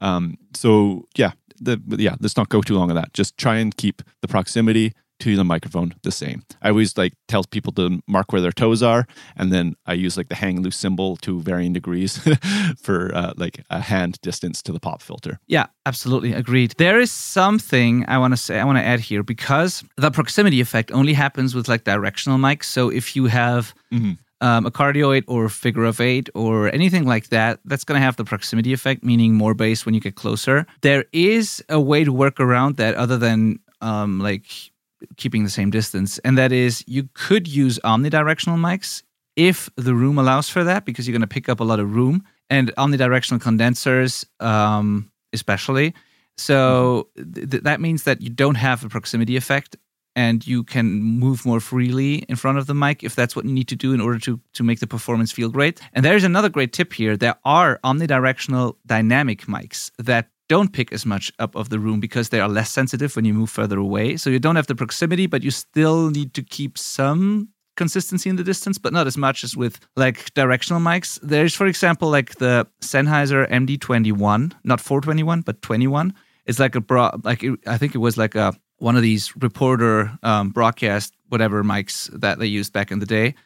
Um, so yeah, the yeah. Let's not go too long on that. Just try and keep the proximity to the microphone the same. I always like tell people to mark where their toes are, and then I use like the hang loose symbol to varying degrees for uh, like a hand distance to the pop filter. Yeah, absolutely agreed. There is something I want to say. I want to add here because the proximity effect only happens with like directional mics. So if you have mm-hmm. um, a cardioid or figure of eight or anything like that, that's going to have the proximity effect, meaning more bass when you get closer. There is a way to work around that other than um, like keeping the same distance, and that is you could use omnidirectional mics if the room allows for that, because you're going to pick up a lot of room, and omnidirectional condensers, um, especially. So th- that means that you don't have a proximity effect, and you can move more freely in front of the mic if that's what you need to do in order to to make the performance feel great. And there's another great tip here. There are omnidirectional dynamic mics that don't pick as much up of the room because they are less sensitive when you move further away. So you don't have the proximity, but you still need to keep some consistency in the distance, but not as much as with like directional mics. There's, for example, like the Sennheiser MD21, not 421, but 21. It's like a bro, like it, I think it was like a one of these reporter um, broadcast whatever mics that they used back in the day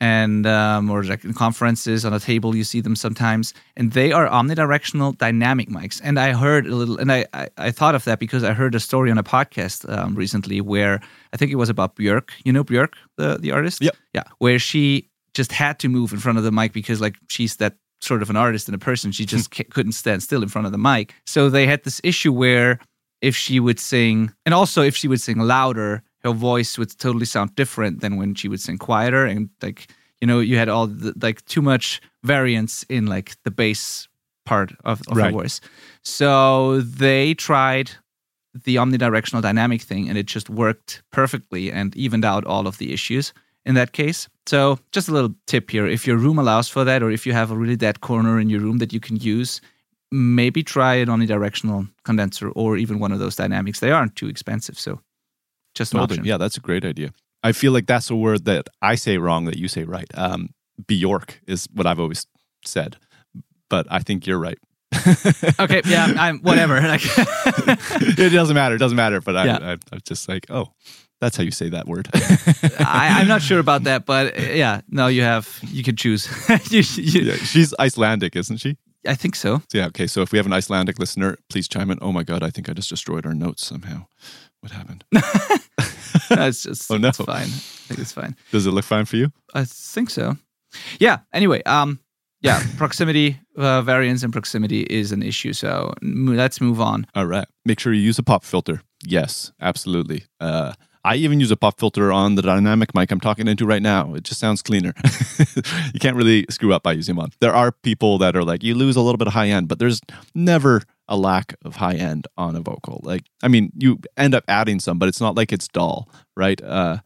and um, or like in conferences on a table you see them sometimes and they are omnidirectional dynamic mics. And i heard a little and i i, I thought of that because i heard a story on a podcast um, recently where i think it was about björk. You know björk the, the artist? Yeah yeah. Where she just had to move in front of the mic because like she's that sort of an artist and a person. She just couldn't stand still in front of the mic. So they had this issue where if she would sing and also if she would sing louder her voice would totally sound different than when she would sing quieter and like you know you had all the, like too much variance in like the bass part of, of right. her voice so they tried the omnidirectional dynamic thing and it just worked perfectly and evened out all of the issues in that case. So, just a little tip here if your room allows for that, or if you have a really dead corner in your room that you can use, maybe try an omnidirectional condenser or even one of those dynamics. They aren't too expensive. So, just an option. Yeah, that's a great idea. I feel like that's a word that I say wrong that you say right. Um, Bjork is what I've always said, but I think you're right. okay, yeah, I'm whatever. It doesn't matter. It doesn't matter. But I, Yeah. I, I'm just like, oh, that's how you say that word. I, I'm not sure about that, but uh, yeah, no, you have you can choose. you, you, yeah, she's Icelandic, isn't she? I think. So, yeah. Okay. So if we have an Icelandic listener, please chime in. Oh my God, I think I just destroyed our notes somehow. What happened? No, it's just Oh, no. it's fine. I think it's fine. Does it look fine for you? I think so. Yeah. Anyway, um, yeah, proximity uh, variance and proximity is an issue. So m- let's move on. All right. Make sure you use a pop filter. Yes, absolutely. Uh, I even use a pop filter on the dynamic mic I'm talking into right now. It just sounds cleaner. you can't really screw up by using one. There are people that are like, you lose a little bit of high end, but there's never a lack of high end on a vocal. Like, I mean, you end up adding some, but it's not like it's dull, right? Uh,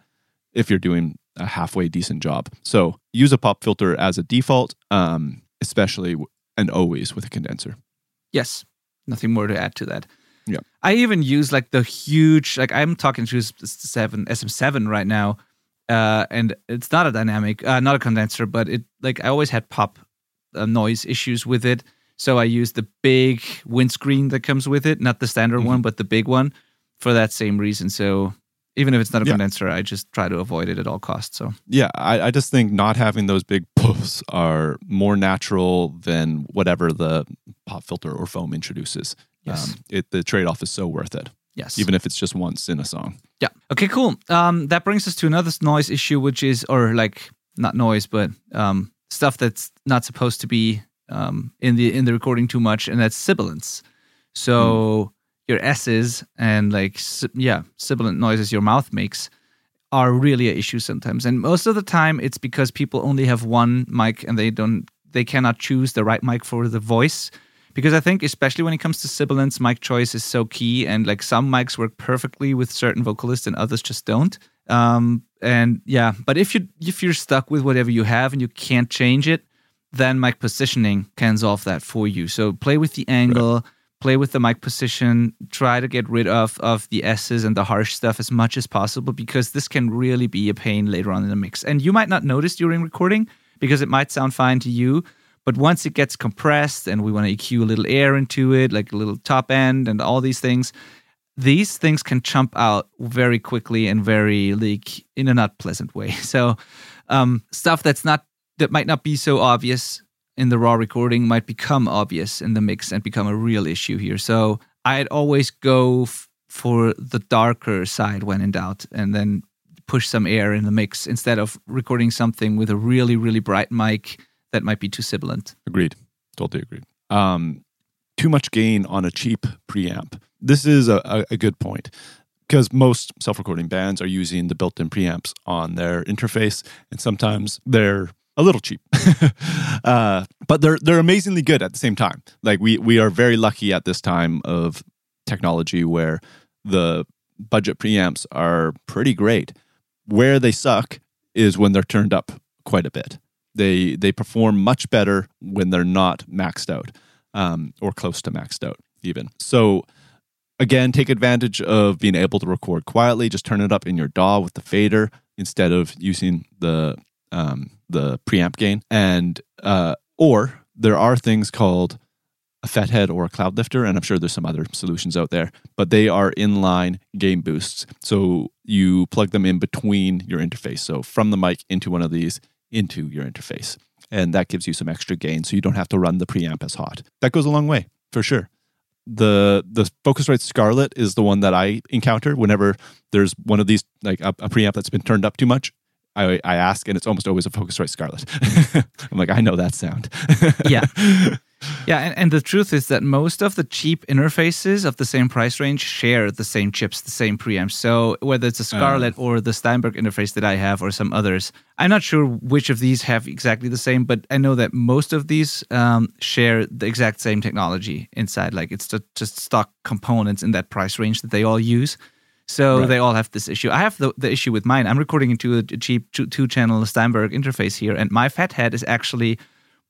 if you're doing a halfway decent job. So use a pop filter as a default, um, especially w- and always with a condenser. Yes. Nothing more to add to that. Yeah. I even use like the huge, like I'm talking to seven SM7 right now, uh, and it's not a dynamic, uh, not a condenser, but it like I always had pop uh, noise issues with it, so I use the big windscreen that comes with it, not the standard Mm-hmm. one, but the big one, for that same reason. So even if it's not a Yeah. condenser, I just try to avoid it at all costs. So Yeah, I, I just think not having those big puffs are more natural than whatever the pop filter or foam introduces. Yes. Um, it, the trade off is so worth it, yes, even if it's just once in a song. Yeah. Okay, cool. Um, that brings us to another noise issue, which is, or like not noise, but um, stuff that's not supposed to be um, in the in the recording too much, and that's sibilance. So your S's and like yeah, sibilant noises your mouth makes are really an issue sometimes, and most of the time it's because people only have one mic and they don't they cannot choose the right mic for the voice because I think especially when it comes to sibilance, mic choice is so key, and like some mics work perfectly with certain vocalists and others just don't. Um, and yeah, but if you if you're stuck with whatever you have and you can't change it, then mic positioning can solve that for you. So play with the angle, play with the mic position, try to get rid of of the S's and the harsh stuff as much as possible because this can really be a pain later on in the mix. And you might not notice during recording because it might sound fine to you, but once it gets compressed and we want to EQ a little air into it, like a little top end and all these things, these things can jump out very quickly and very like in a not pleasant way. So um, stuff that's not that might not be so obvious in the raw recording might become obvious in the mix and become a real issue here. So I'd always go f- for the darker side when in doubt, and then push some air in the mix instead of recording something with a really really bright mic that might be too sibilant. Agreed. Totally agreed. Um, too much gain on a cheap preamp. This is a, a, good point because most self recording bands are using the built in preamps on their interface, and sometimes they're a little cheap. uh, but they're they're amazingly good at the same time. Like we we are very lucky at this time of technology where the budget preamps are pretty great. Where they suck is when they're turned up quite a bit. They they perform much better when they're not maxed out um, or close to maxed out even. So again, take advantage of being able to record quietly. Just turn it up in your DAW with the fader instead of using the um, the preamp gain. And uh, or there are things called a Fethead or a Cloud Lifter, and I'm sure there's some other solutions out there, but they are inline gain boosts. So you plug them in between your interface. So from the mic into one of these into your interface. And that gives you some extra gain so you don't have to run the preamp as hot. That goes a long way, for sure. The the Focusrite Scarlett is the one that I encounter whenever there's one of these like a, a preamp that's been turned up too much. I, I ask, and it's almost always a Focusrite Scarlett. I'm like, I know that sound. Yeah. Yeah, and, and the truth is that most of the cheap interfaces of the same price range share the same chips, the same preamps. So whether it's a Scarlett or the Steinberg interface that I have or some others, I'm not sure which of these have exactly the same, but I know that most of these um, share the exact same technology inside. Like it's just stock components in that price range that they all use. So Right. they all have this issue. I have the, the issue with mine. I'm recording into a cheap two channel Steinberg interface here, and my Fethead is actually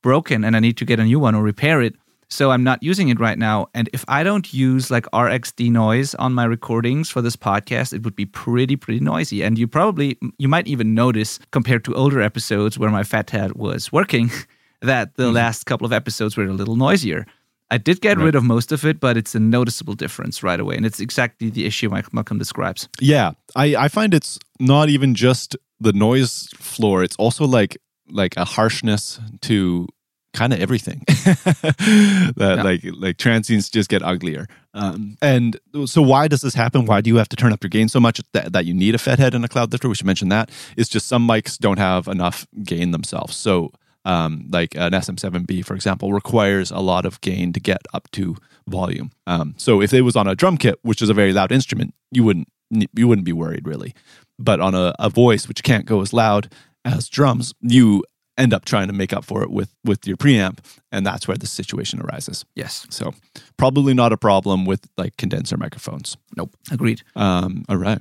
broken and I need to get a new one or repair it. So I'm not using it right now. And if I don't use like RX De-noise on my recordings for this podcast, it would be pretty, pretty noisy. And you probably, you might even notice compared to older episodes where my Fethead was working, that the mm-hmm. last couple of episodes were a little noisier. I did get Right. rid of most of it, but it's a noticeable difference right away. And it's exactly the issue Mike Malcolm describes. Yeah, I, I find it's not even just the noise floor; it's also like like a harshness to kind of everything. that Yeah. like like transients just get uglier. Um, and so, why does this happen? Why do you have to turn up your gain so much that, that you need a Fethead and a cloud lifter? We should mention that. It's just some mics don't have enough gain themselves. So, um, like an SM7B, for example, requires a lot of gain to get up to volume. Um, so, if it was on a drum kit, which is a very loud instrument, you wouldn't you wouldn't be worried really. But on a, a voice which can't go as loud as drums, you end up trying to make up for it with with your preamp, and that's where the situation arises. Yes. So probably not a problem with like condenser microphones. Nope. Agreed. Um, all right.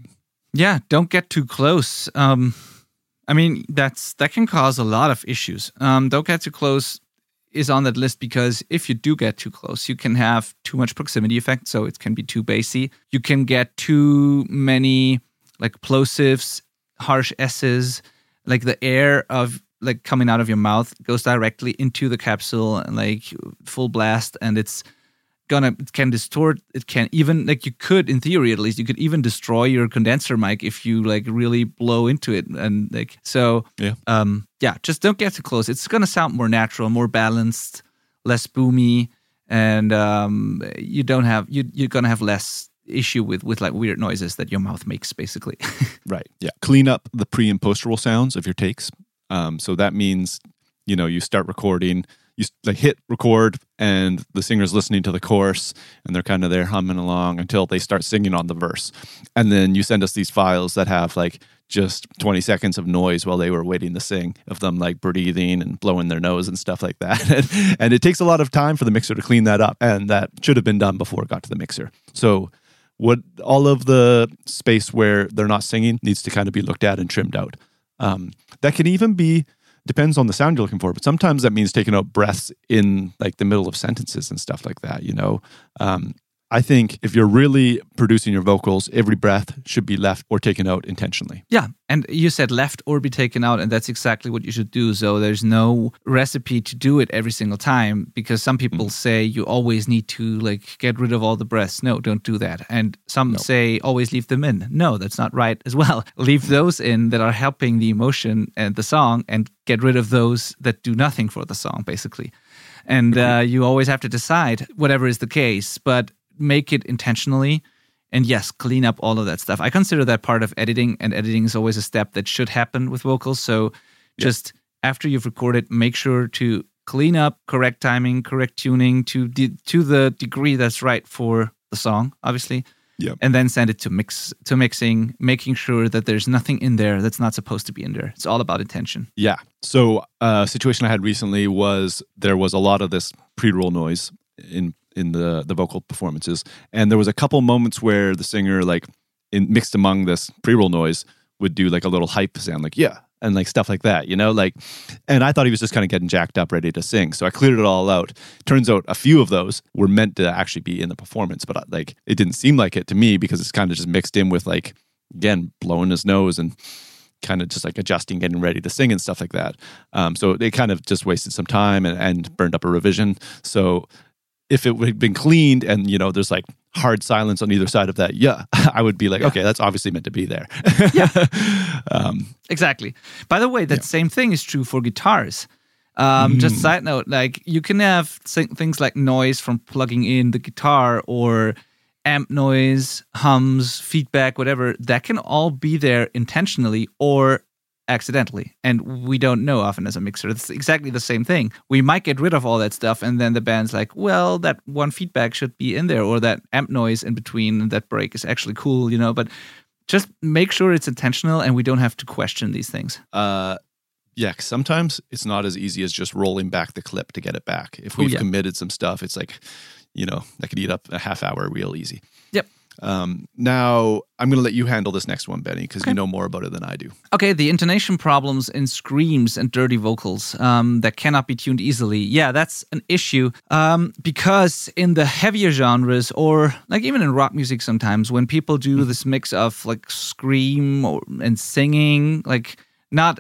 Yeah, don't get too close. Um, I mean, that's that can cause a lot of issues. Um, don't get too close is on that list because if you do get too close, you can have too much proximity effect, so it can be too bassy. You can get too many like plosives, harsh S's, like the air of like coming out of your mouth goes directly into the capsule and like full blast, and it's gonna it can distort it can even like you could in theory at least you could even destroy your condenser mic if you like really blow into it and like so Yeah. um yeah just don't get too close it's gonna sound more natural more balanced less boomy and um you don't have you you're gonna have less issue with with like weird noises that your mouth makes basically Right. Yeah. Clean up the pre and post roll sounds of your takes. Um, so that means, you know, you start recording, you like hit record, and the singer's listening to the chorus, and they're kind of there humming along until they start singing on the verse, and then you send us these files that have like just 20 seconds of noise while they were waiting to sing of them like breathing and blowing their nose and stuff like that. And, and it takes a lot of time for the mixer to clean that up and that should have been done before it got to the mixer. So what all of the space where they're not singing needs to kind of be looked at and trimmed out. Um, that can even be depends on the sound you're looking for, but sometimes that means taking out breaths in like the middle of sentences and stuff like that. You know, um, I think if you're really producing your vocals, every breath should be left or taken out intentionally. Yeah, and you said left or be taken out, and that's exactly what you should do. So there's no recipe to do it every single time because some people say you always need to like get rid of all the breaths. No, don't do that. And some say always leave them in. No, that's not right as well. leave those in that are helping the emotion and the song, and get rid of those that do nothing for the song, basically. And uh, you always have to decide whatever is the case, but make it intentionally and yes, clean up all of that stuff. I consider that part of editing, and editing is always a step that should happen with vocals. So just after you've recorded, make sure to clean up, correct timing, correct tuning to de- to the degree that's right for the song, obviously. Yep. And then send it to mix to mixing, making sure that there's nothing in there that's not supposed to be in there. It's all about intention. Yeah. So a situation I had recently was there was a lot of this pre-roll noise in in the the vocal performances, and there was a couple moments where the singer like in mixed among this pre-roll noise would do like a little hype sound, like yeah, and like stuff like that, you know, like. And I thought he was just kind of getting jacked up, ready to sing, so I cleared it all out. Turns out a few of those were meant to actually be in the performance, but uh, like it didn't seem like it to me because it's kind of just mixed in with like again blowing his nose and kind of just like adjusting, getting ready to sing and stuff like that. Um, so they kind of just wasted some time and, and burned up a revision. So if it had been cleaned and you know there's like hard silence on either side of that, yeah, I would be like, okay, that's obviously meant to be there. Yeah. um, Exactly. By the way, that same thing is true for guitars. Um, Just side note, like you can have things like noise from plugging in the guitar or amp noise, hums, feedback, whatever. That can all be there intentionally or accidentally, and we don't know often as a mixer. It's exactly the same thing. We might get rid of all that stuff, and then the band's like, "Well, that one feedback should be in there, or that amp noise in between that break is actually cool," you know. But just make sure it's intentional, and we don't have to question these things. uh, yeah, sometimes it's not as easy as just rolling back the clip to get it back. If Oh, we've yeah. committed some stuff, it's like, you know, that could eat up a half hour real easy. Yep. Um, now I'm going to let you handle this next one, Benny, because you know more about it than I do. Okay, the intonation problems in screams and dirty vocals um, that cannot be tuned easily. Yeah, that's an issue um, because in the heavier genres, or like even in rock music, sometimes when people do this mix of like scream or, and singing, like not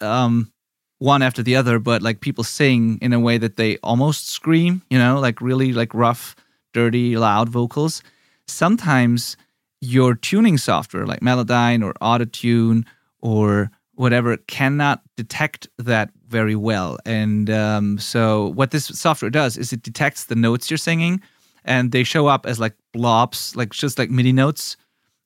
um, one after the other, but like people sing in a way that they almost scream, you know, like really like rough, dirty, loud vocals sometimes your tuning software like Melodyne or Autotune or whatever cannot detect that very well. And um, so what this software does is it detects the notes you're singing and they show up as like blobs, like just like MIDI notes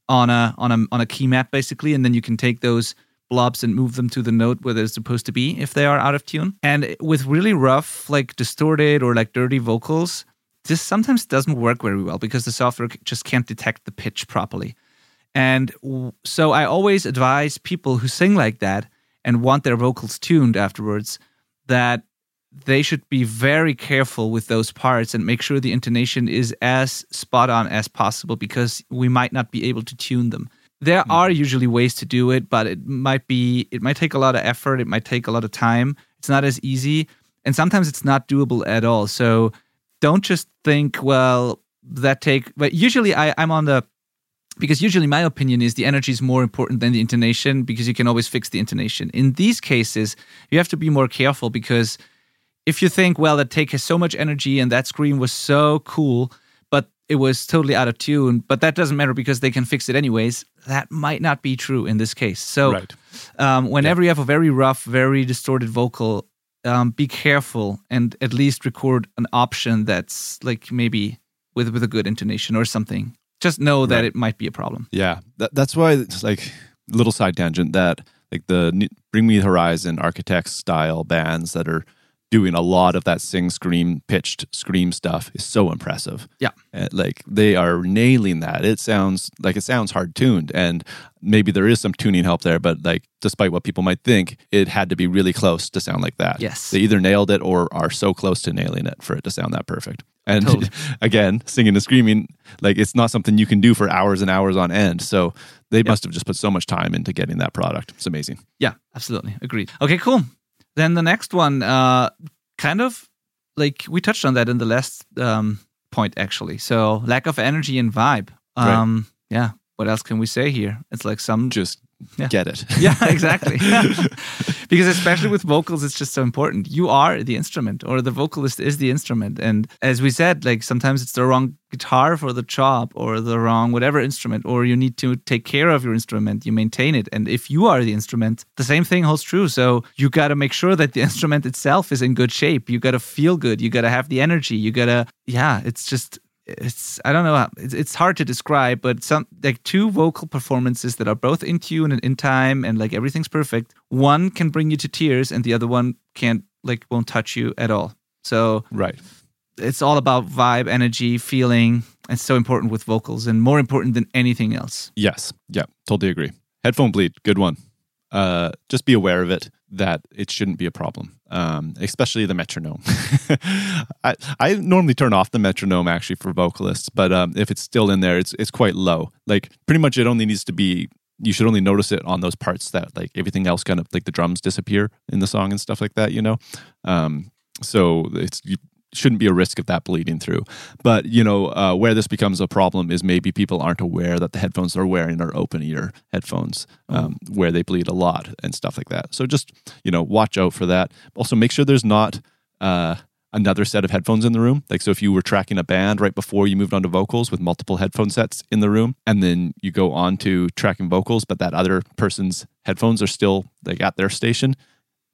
on a on a on a key map basically, and then you can take those blobs and move them to the note where they're supposed to be if they are out of tune. And with really rough, like distorted or like dirty vocals, this sometimes doesn't work very well because the software just can't detect the pitch properly. And so I always advise people who sing like that and want their vocals tuned afterwards that they should be very careful with those parts and make sure the intonation is as spot on as possible because we might not be able to tune them. There mm. are usually ways to do it, but it might be it might take a lot of effort, it might take a lot of time. It's not as easy, and sometimes it's not doable at all. So don't just think, well, that take. But usually, I, I'm on the because usually my opinion is the energy is more important than the intonation because you can always fix the intonation. In these cases, you have to be more careful because if you think, well, that take has so much energy and that scream was so cool, but it was totally out of tune, but that doesn't matter because they can fix it anyways. That might not be true in this case. So, right. um, whenever yeah. you have a very rough, very distorted vocal, um, be careful and at least record an option that's like maybe with with a good intonation or something. Just know that right. it might be a problem. Yeah, that, that's why it's like little side tangent that like the Bring Me the Horizon Architects style bands that are doing a lot of that sing scream pitched scream stuff is so impressive. Yeah. And like they are nailing that. It sounds like it sounds hard tuned and maybe there is some tuning help there but like despite what people might think it had to be really close to sound like that. Yes. They either nailed it or are so close to nailing it for it to sound that perfect. And totally. again singing and screaming like it's not something you can do for hours and hours on end so they yep. must have just put so much time into getting that product. It's amazing. Yeah absolutely. Agreed. Okay cool then the next one, uh, kind of like we touched on that in the last um, point, actually. So lack of energy and vibe. Um, right. Yeah. What else can we say here? It's like some just yeah. get it. yeah, exactly. because especially with vocals, it's just so important. You are the instrument, or the vocalist is the instrument. And as we said, like sometimes it's the wrong guitar for the job, or the wrong whatever instrument, or you need to take care of your instrument, you maintain it. And if you are the instrument, the same thing holds true. So you got to make sure that the instrument itself is in good shape. You got to feel good. You got to have the energy. You got to, yeah, it's just it's I don't know it's, it's hard to describe, but some like two vocal performances that are both in tune and in time and like everything's perfect. One can bring you to tears, and the other one can't like won't touch you at all. So right, it's all about vibe, energy, feeling. It's so important with vocals, and more important than anything else. Yes, yeah, totally agree. Headphone bleed, good one. Uh, just be aware of it that it shouldn't be a problem um, especially the metronome. I, I normally turn off the metronome actually for vocalists, but um, if it's still in there, it's it's quite low. Like pretty much, it only needs to be. You should only notice it on those parts that like everything else kind of like the drums disappear in the song and stuff like that. You know, um, so it's shouldn't be a risk of that bleeding through. But you know uh, where this becomes a problem is maybe people aren't aware that the headphones they're wearing are open ear headphones, um, mm. where they bleed a lot and stuff like that. So just you know watch out for that. Also make sure there's not. Uh, another set of headphones in the room. Like, so if you were tracking a band right before you moved on to vocals with multiple headphone sets in the room, and then you go on to tracking vocals, but that other person's headphones are still like at their station,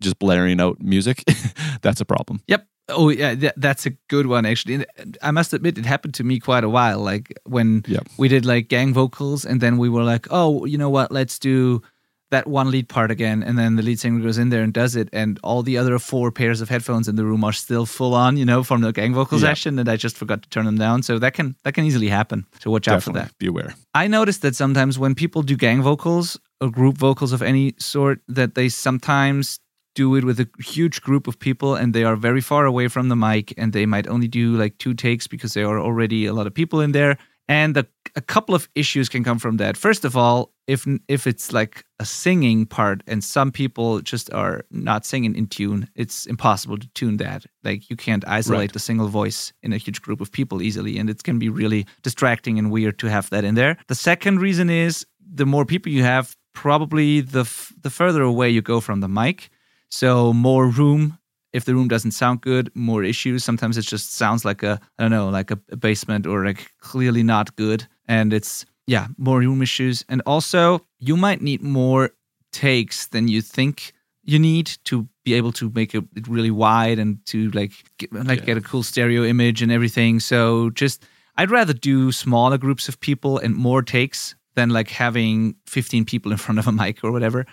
just blaring out music, that's a problem. Yep. Oh yeah, th- that's a good one actually. I must admit, it happened to me quite a while. Like when we did like gang vocals, and then we were like, oh, you know what? Let's do that one lead part again, and then the lead singer goes in there and does it, and all the other four pairs of headphones in the room are still full on, you know, from the gang vocal yep. session, and I just forgot to turn them down. So that can that can easily happen. So watch Definitely. out for that. Be aware. I noticed that sometimes when people do gang vocals or group vocals of any sort, that they sometimes do it with a huge group of people and they are very far away from the mic and they might only do like two takes because there are already a lot of people in there And the, a couple of issues can come from that. First of all, if if it's like a singing part and some people just are not singing in tune, it's impossible to tune that. Like you can't isolate Right. the single voice in a huge group of people easily, and it can be really distracting and weird to have that in there. The second reason is the more people you have, probably the f- the further away you go from the mic, so more room. If the room doesn't sound good, more issues. Sometimes it just sounds like a I don't know, like a, a basement or like clearly not good, and it's yeah, more room issues. And also, you might need more takes than you think you need to be able to make it really wide and to like get, like Yeah. get a cool stereo image and everything. So just I'd rather do smaller groups of people and more takes than like having 15 people in front of a mic or whatever.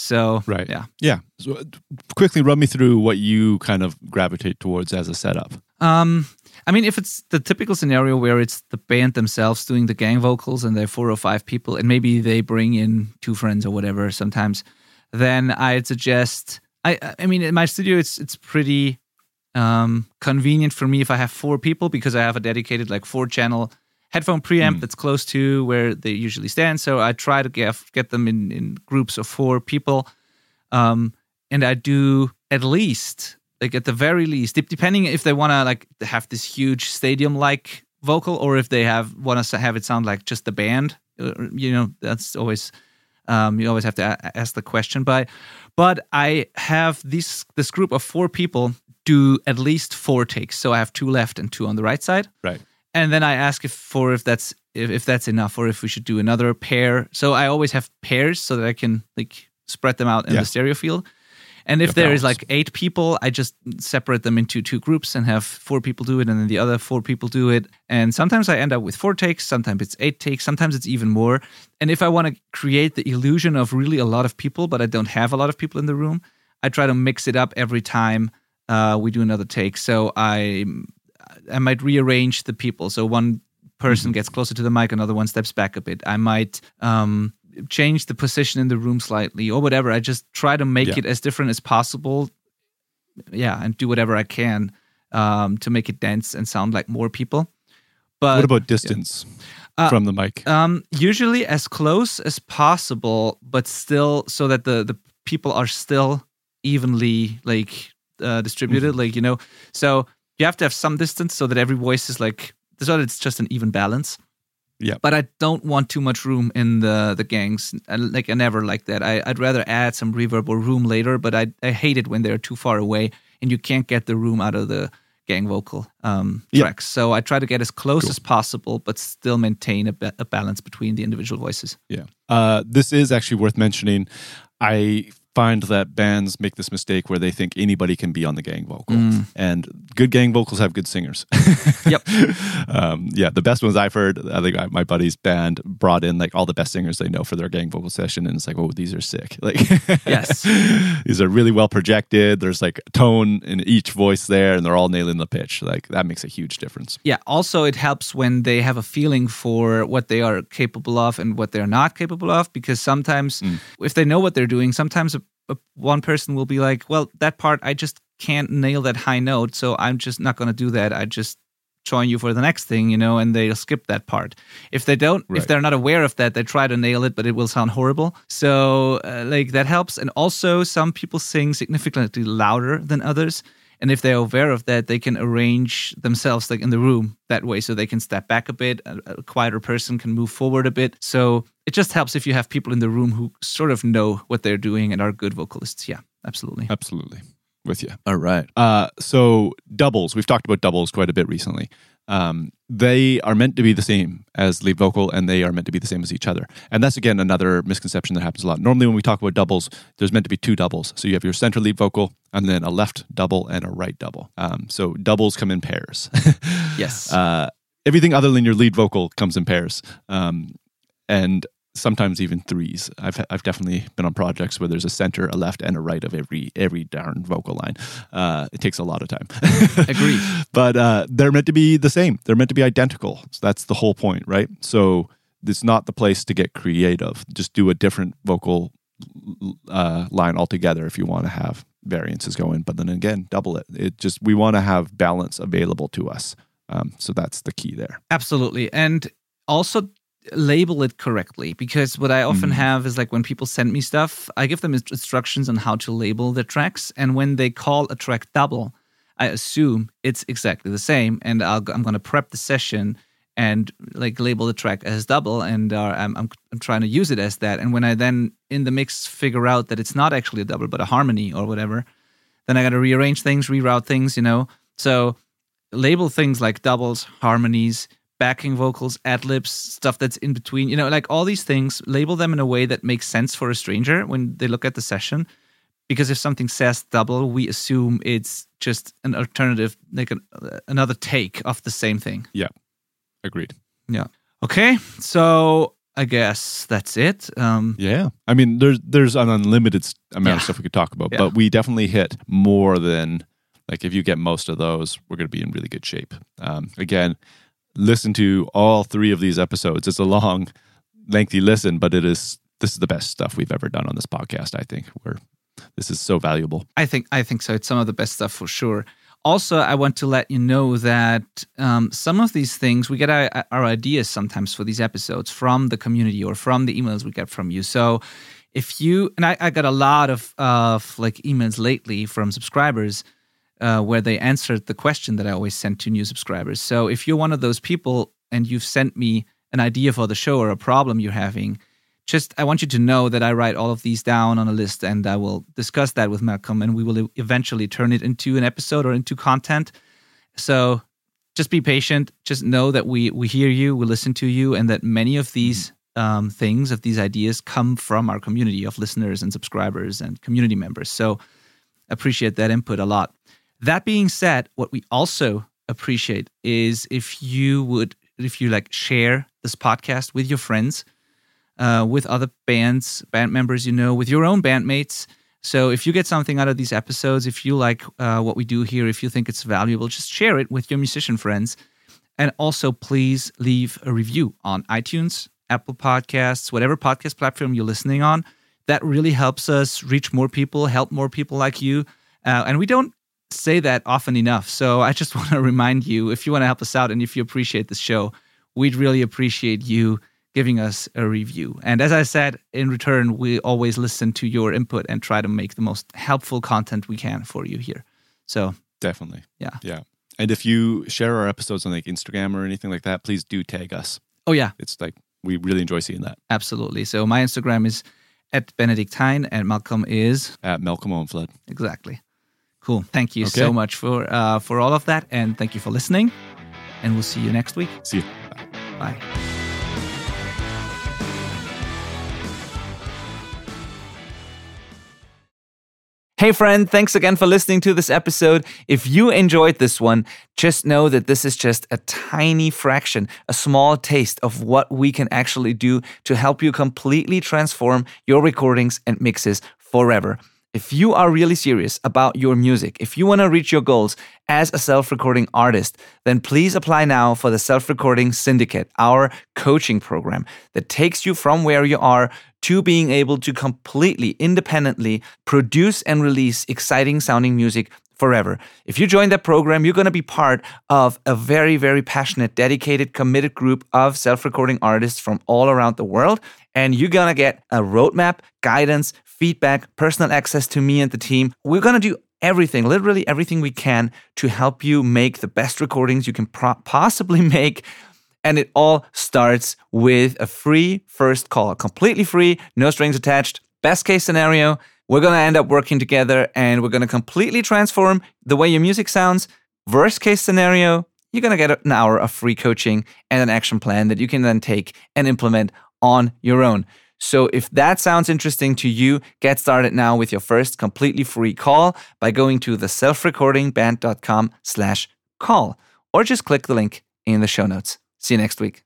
So Right. yeah. Yeah. So uh, quickly run me through what you kind of gravitate towards as a setup. Um, I mean, if it's the typical scenario where it's the band themselves doing the gang vocals and they're four or five people, and maybe they bring in two friends or whatever sometimes, then I'd suggest. I I mean, in my studio, it's it's pretty um, convenient for me if I have four people because I have a dedicated like four channel headphone preamp that's close to where they usually stand. So I try to get get them in in groups of four people, um, and I do at least like at the very least, depending if they want to like have this huge stadium like vocal or if they have want us to have it sound like just the band. uh, You know, that's always um, you always have to a- ask the question. But but I have this this group of four people do at least four takes. So I have two left and two on the right side Right. And then I ask if for if that's if, if that's enough or if we should do another pair. So I always have pairs so that I can like spread them out in Yeah. the stereo field. And if there is like eight people, I just separate them into two groups and have four people do it, and then the other four people do it. And sometimes I end up with four takes, sometimes it's eight takes, sometimes it's even more. And if I want to create the illusion of really a lot of people, but I don't have a lot of people in the room, I try to mix it up every time uh, we do another take. So I I might rearrange the people. So one person gets closer to the mic, another one steps back a bit. I might um, change the position in the room slightly or whatever. I just try to make Yeah. it as different as possible. Yeah, and do whatever I can um, to make it dense and sound like more people. But what about distance Uh, from the mic? um, usually as close as possible, but still so that the the people are still evenly like uh, distributed. Like you know, so you have to have some distance so that every voice is like so that it's just an even balance. Yeah. But I don't want too much room in the the gangs. I, like I never like that. I, I'd rather add some reverb or room later. But I I hate it when they're too far away and you can't get the room out of the gang vocal um, Yeah. tracks. So I try to get as close Cool. as possible, but still maintain a, ba- a balance between the individual voices. Yeah. Uh, this is actually worth mentioning. I find that bands make this mistake where they think anybody can be on the gang vocal. Mm. And good gang vocals have good singers. Yep. um, yeah, the best ones I've heard, I think I- my buddy's band brought in like all the best singers they know for their gang vocal session. And it's like, oh, these are sick. Like, Yes. these are really well projected. There's like tone in each voice there, and they're all nailing the pitch. Like, that makes a huge difference. Yeah. Also, it helps when they have a feeling for what they are capable of and what they're not capable of, because sometimes if they know what they're doing, sometimes one person will be like, well, that part, I just can't nail that high note. So I'm just not going to do that. I just join you for the next thing, you know, and they'll skip that part. If they don't, if they're not aware of that, they try to nail it, but it will sound horrible. So, uh, like, that helps. And also, some people sing significantly louder than others. And if they're aware of that, they can arrange themselves like in the room that way so they can step back a bit. A, a quieter person can move forward a bit. So it just helps if you have people in the room who sort of know what they're doing and are good vocalists. Yeah, absolutely. Absolutely. With you. All right. Uh, so doubles, we've talked about doubles quite a bit recently. Um, they are meant to be the same as lead vocal and they are meant to be the same as each other. And that's again another misconception that happens a lot. Normally, when we talk about doubles, there's meant to be two doubles. So you have your center lead vocal and then a left double and a right double. Um, so doubles come in pairs. Yes. uh, everything other than your lead vocal comes in pairs. Um, and sometimes even threes. I've I've definitely been on projects where there's a center, a left, and a right of every every darn vocal line. Uh, it takes a lot of time. Agree. But uh, they're meant to be the same. They're meant to be identical. So that's the whole point, right? So it's not the place to get creative. Just do a different vocal uh, line altogether if you want to have variances going. But then again, double it. It just we want to have balance available to us. Um, so that's the key there. Absolutely. And also label it correctly because what I often Mhm. have is like when people send me stuff, I give them instructions on how to label the tracks, and when they call a track double, I assume it's exactly the same, and I'll, I'm going to prep the session and like label the track as double, and uh, I'm, I'm I'm trying to use it as that. And when I then in the mix figure out that it's not actually a double but a harmony or whatever, then I got to rearrange things, reroute things, you know. So label things like doubles, harmonies, backing vocals, ad libs, stuff that's in between, you know, like all these things, label them in a way that makes sense for a stranger when they look at the session. Because if something says double, we assume it's just an alternative, like an, another take of the same thing. Yeah. Agreed. Yeah. Okay, so I guess that's it. Um, Yeah. I mean, there's there's an unlimited amount Yeah. of stuff we could talk about, Yeah. but we definitely hit more than like if you get most of those, we're going to be in really good shape. Um, again, listen to all three of these episodes. It's a long, lengthy listen, but it is this is the best stuff we've ever done on this podcast. I think we're this is so valuable. I think I think so. It's some of the best stuff for sure. Also, I want to let you know that um, some of these things we get our, our ideas sometimes for these episodes from the community or from the emails we get from you. So, if you and I, I got a lot of of like emails lately from subscribers uh, where they answered the question that I always send to new subscribers. So, if you're one of those people and you've sent me an idea for the show or a problem you're having, just I want you to know that I write all of these down on a list and I will discuss that with Malcolm and we will eventually turn it into an episode or into content. So just be patient. Just know that we we hear you, we listen to you, and that many of these um, things, of these ideas, come from our community of listeners and subscribers and community members. So appreciate that input a lot. That being said, what we also appreciate is if you would if you like share this podcast with your friends uh, with other bands, band members you know, with your own bandmates. So if you get something out of these episodes, if you like uh, what we do here, if you think it's valuable, just share it with your musician friends. And also, please leave a review on iTunes, Apple Podcasts, whatever podcast platform you're listening on. That really helps us reach more people, help more people like you. Uh, and we don't say that often enough. So I just want to remind you if you want to help us out and if you appreciate the show, we'd really appreciate you giving us a review. And as I said, in return, we always listen to your input and try to make the most helpful content we can for you here. So, Definitely. Yeah. Yeah. And if you share our episodes on like Instagram or anything like that, please do tag us. oh, yeah, It's like we really enjoy seeing that absolutely. So, my Instagram is at Benedikt Hain and Malcolm is at Malcolm Owenflood. exactly. Cool. Thank you Okay. so much for uh, for all of that, and thank you for listening. And we'll see you next week. See you. Bye. Hey, friend, thanks again for listening to this episode. If you enjoyed this one, just know that this is just a tiny fraction, a small taste of what we can actually do to help you completely transform your recordings and mixes forever. If you are really serious about your music, if you want to reach your goals as a self recording artist, then please apply now for the Self Recording Syndicate, our coaching program that takes you from where you are to being able to completely independently produce and release exciting sounding music forever. If you join that program, you're going to be part of a very, very passionate, dedicated, committed group of self recording artists from all around the world. And you're going to get a roadmap, guidance, feedback, personal access to me and the team. We're going to do everything, literally everything we can to help you make the best recordings you can pro- possibly make. And it all starts with a free first call, completely free, no strings attached. Best case scenario, we're going to end up working together and we're going to completely transform the way your music sounds. Worst case scenario, you're going to get an hour of free coaching and an action plan that you can then take and implement on your own. So if that sounds interesting to you, get started now with your first completely free call by going to the selfrecordingband.com slash call or just click the link in the show notes. See you next week.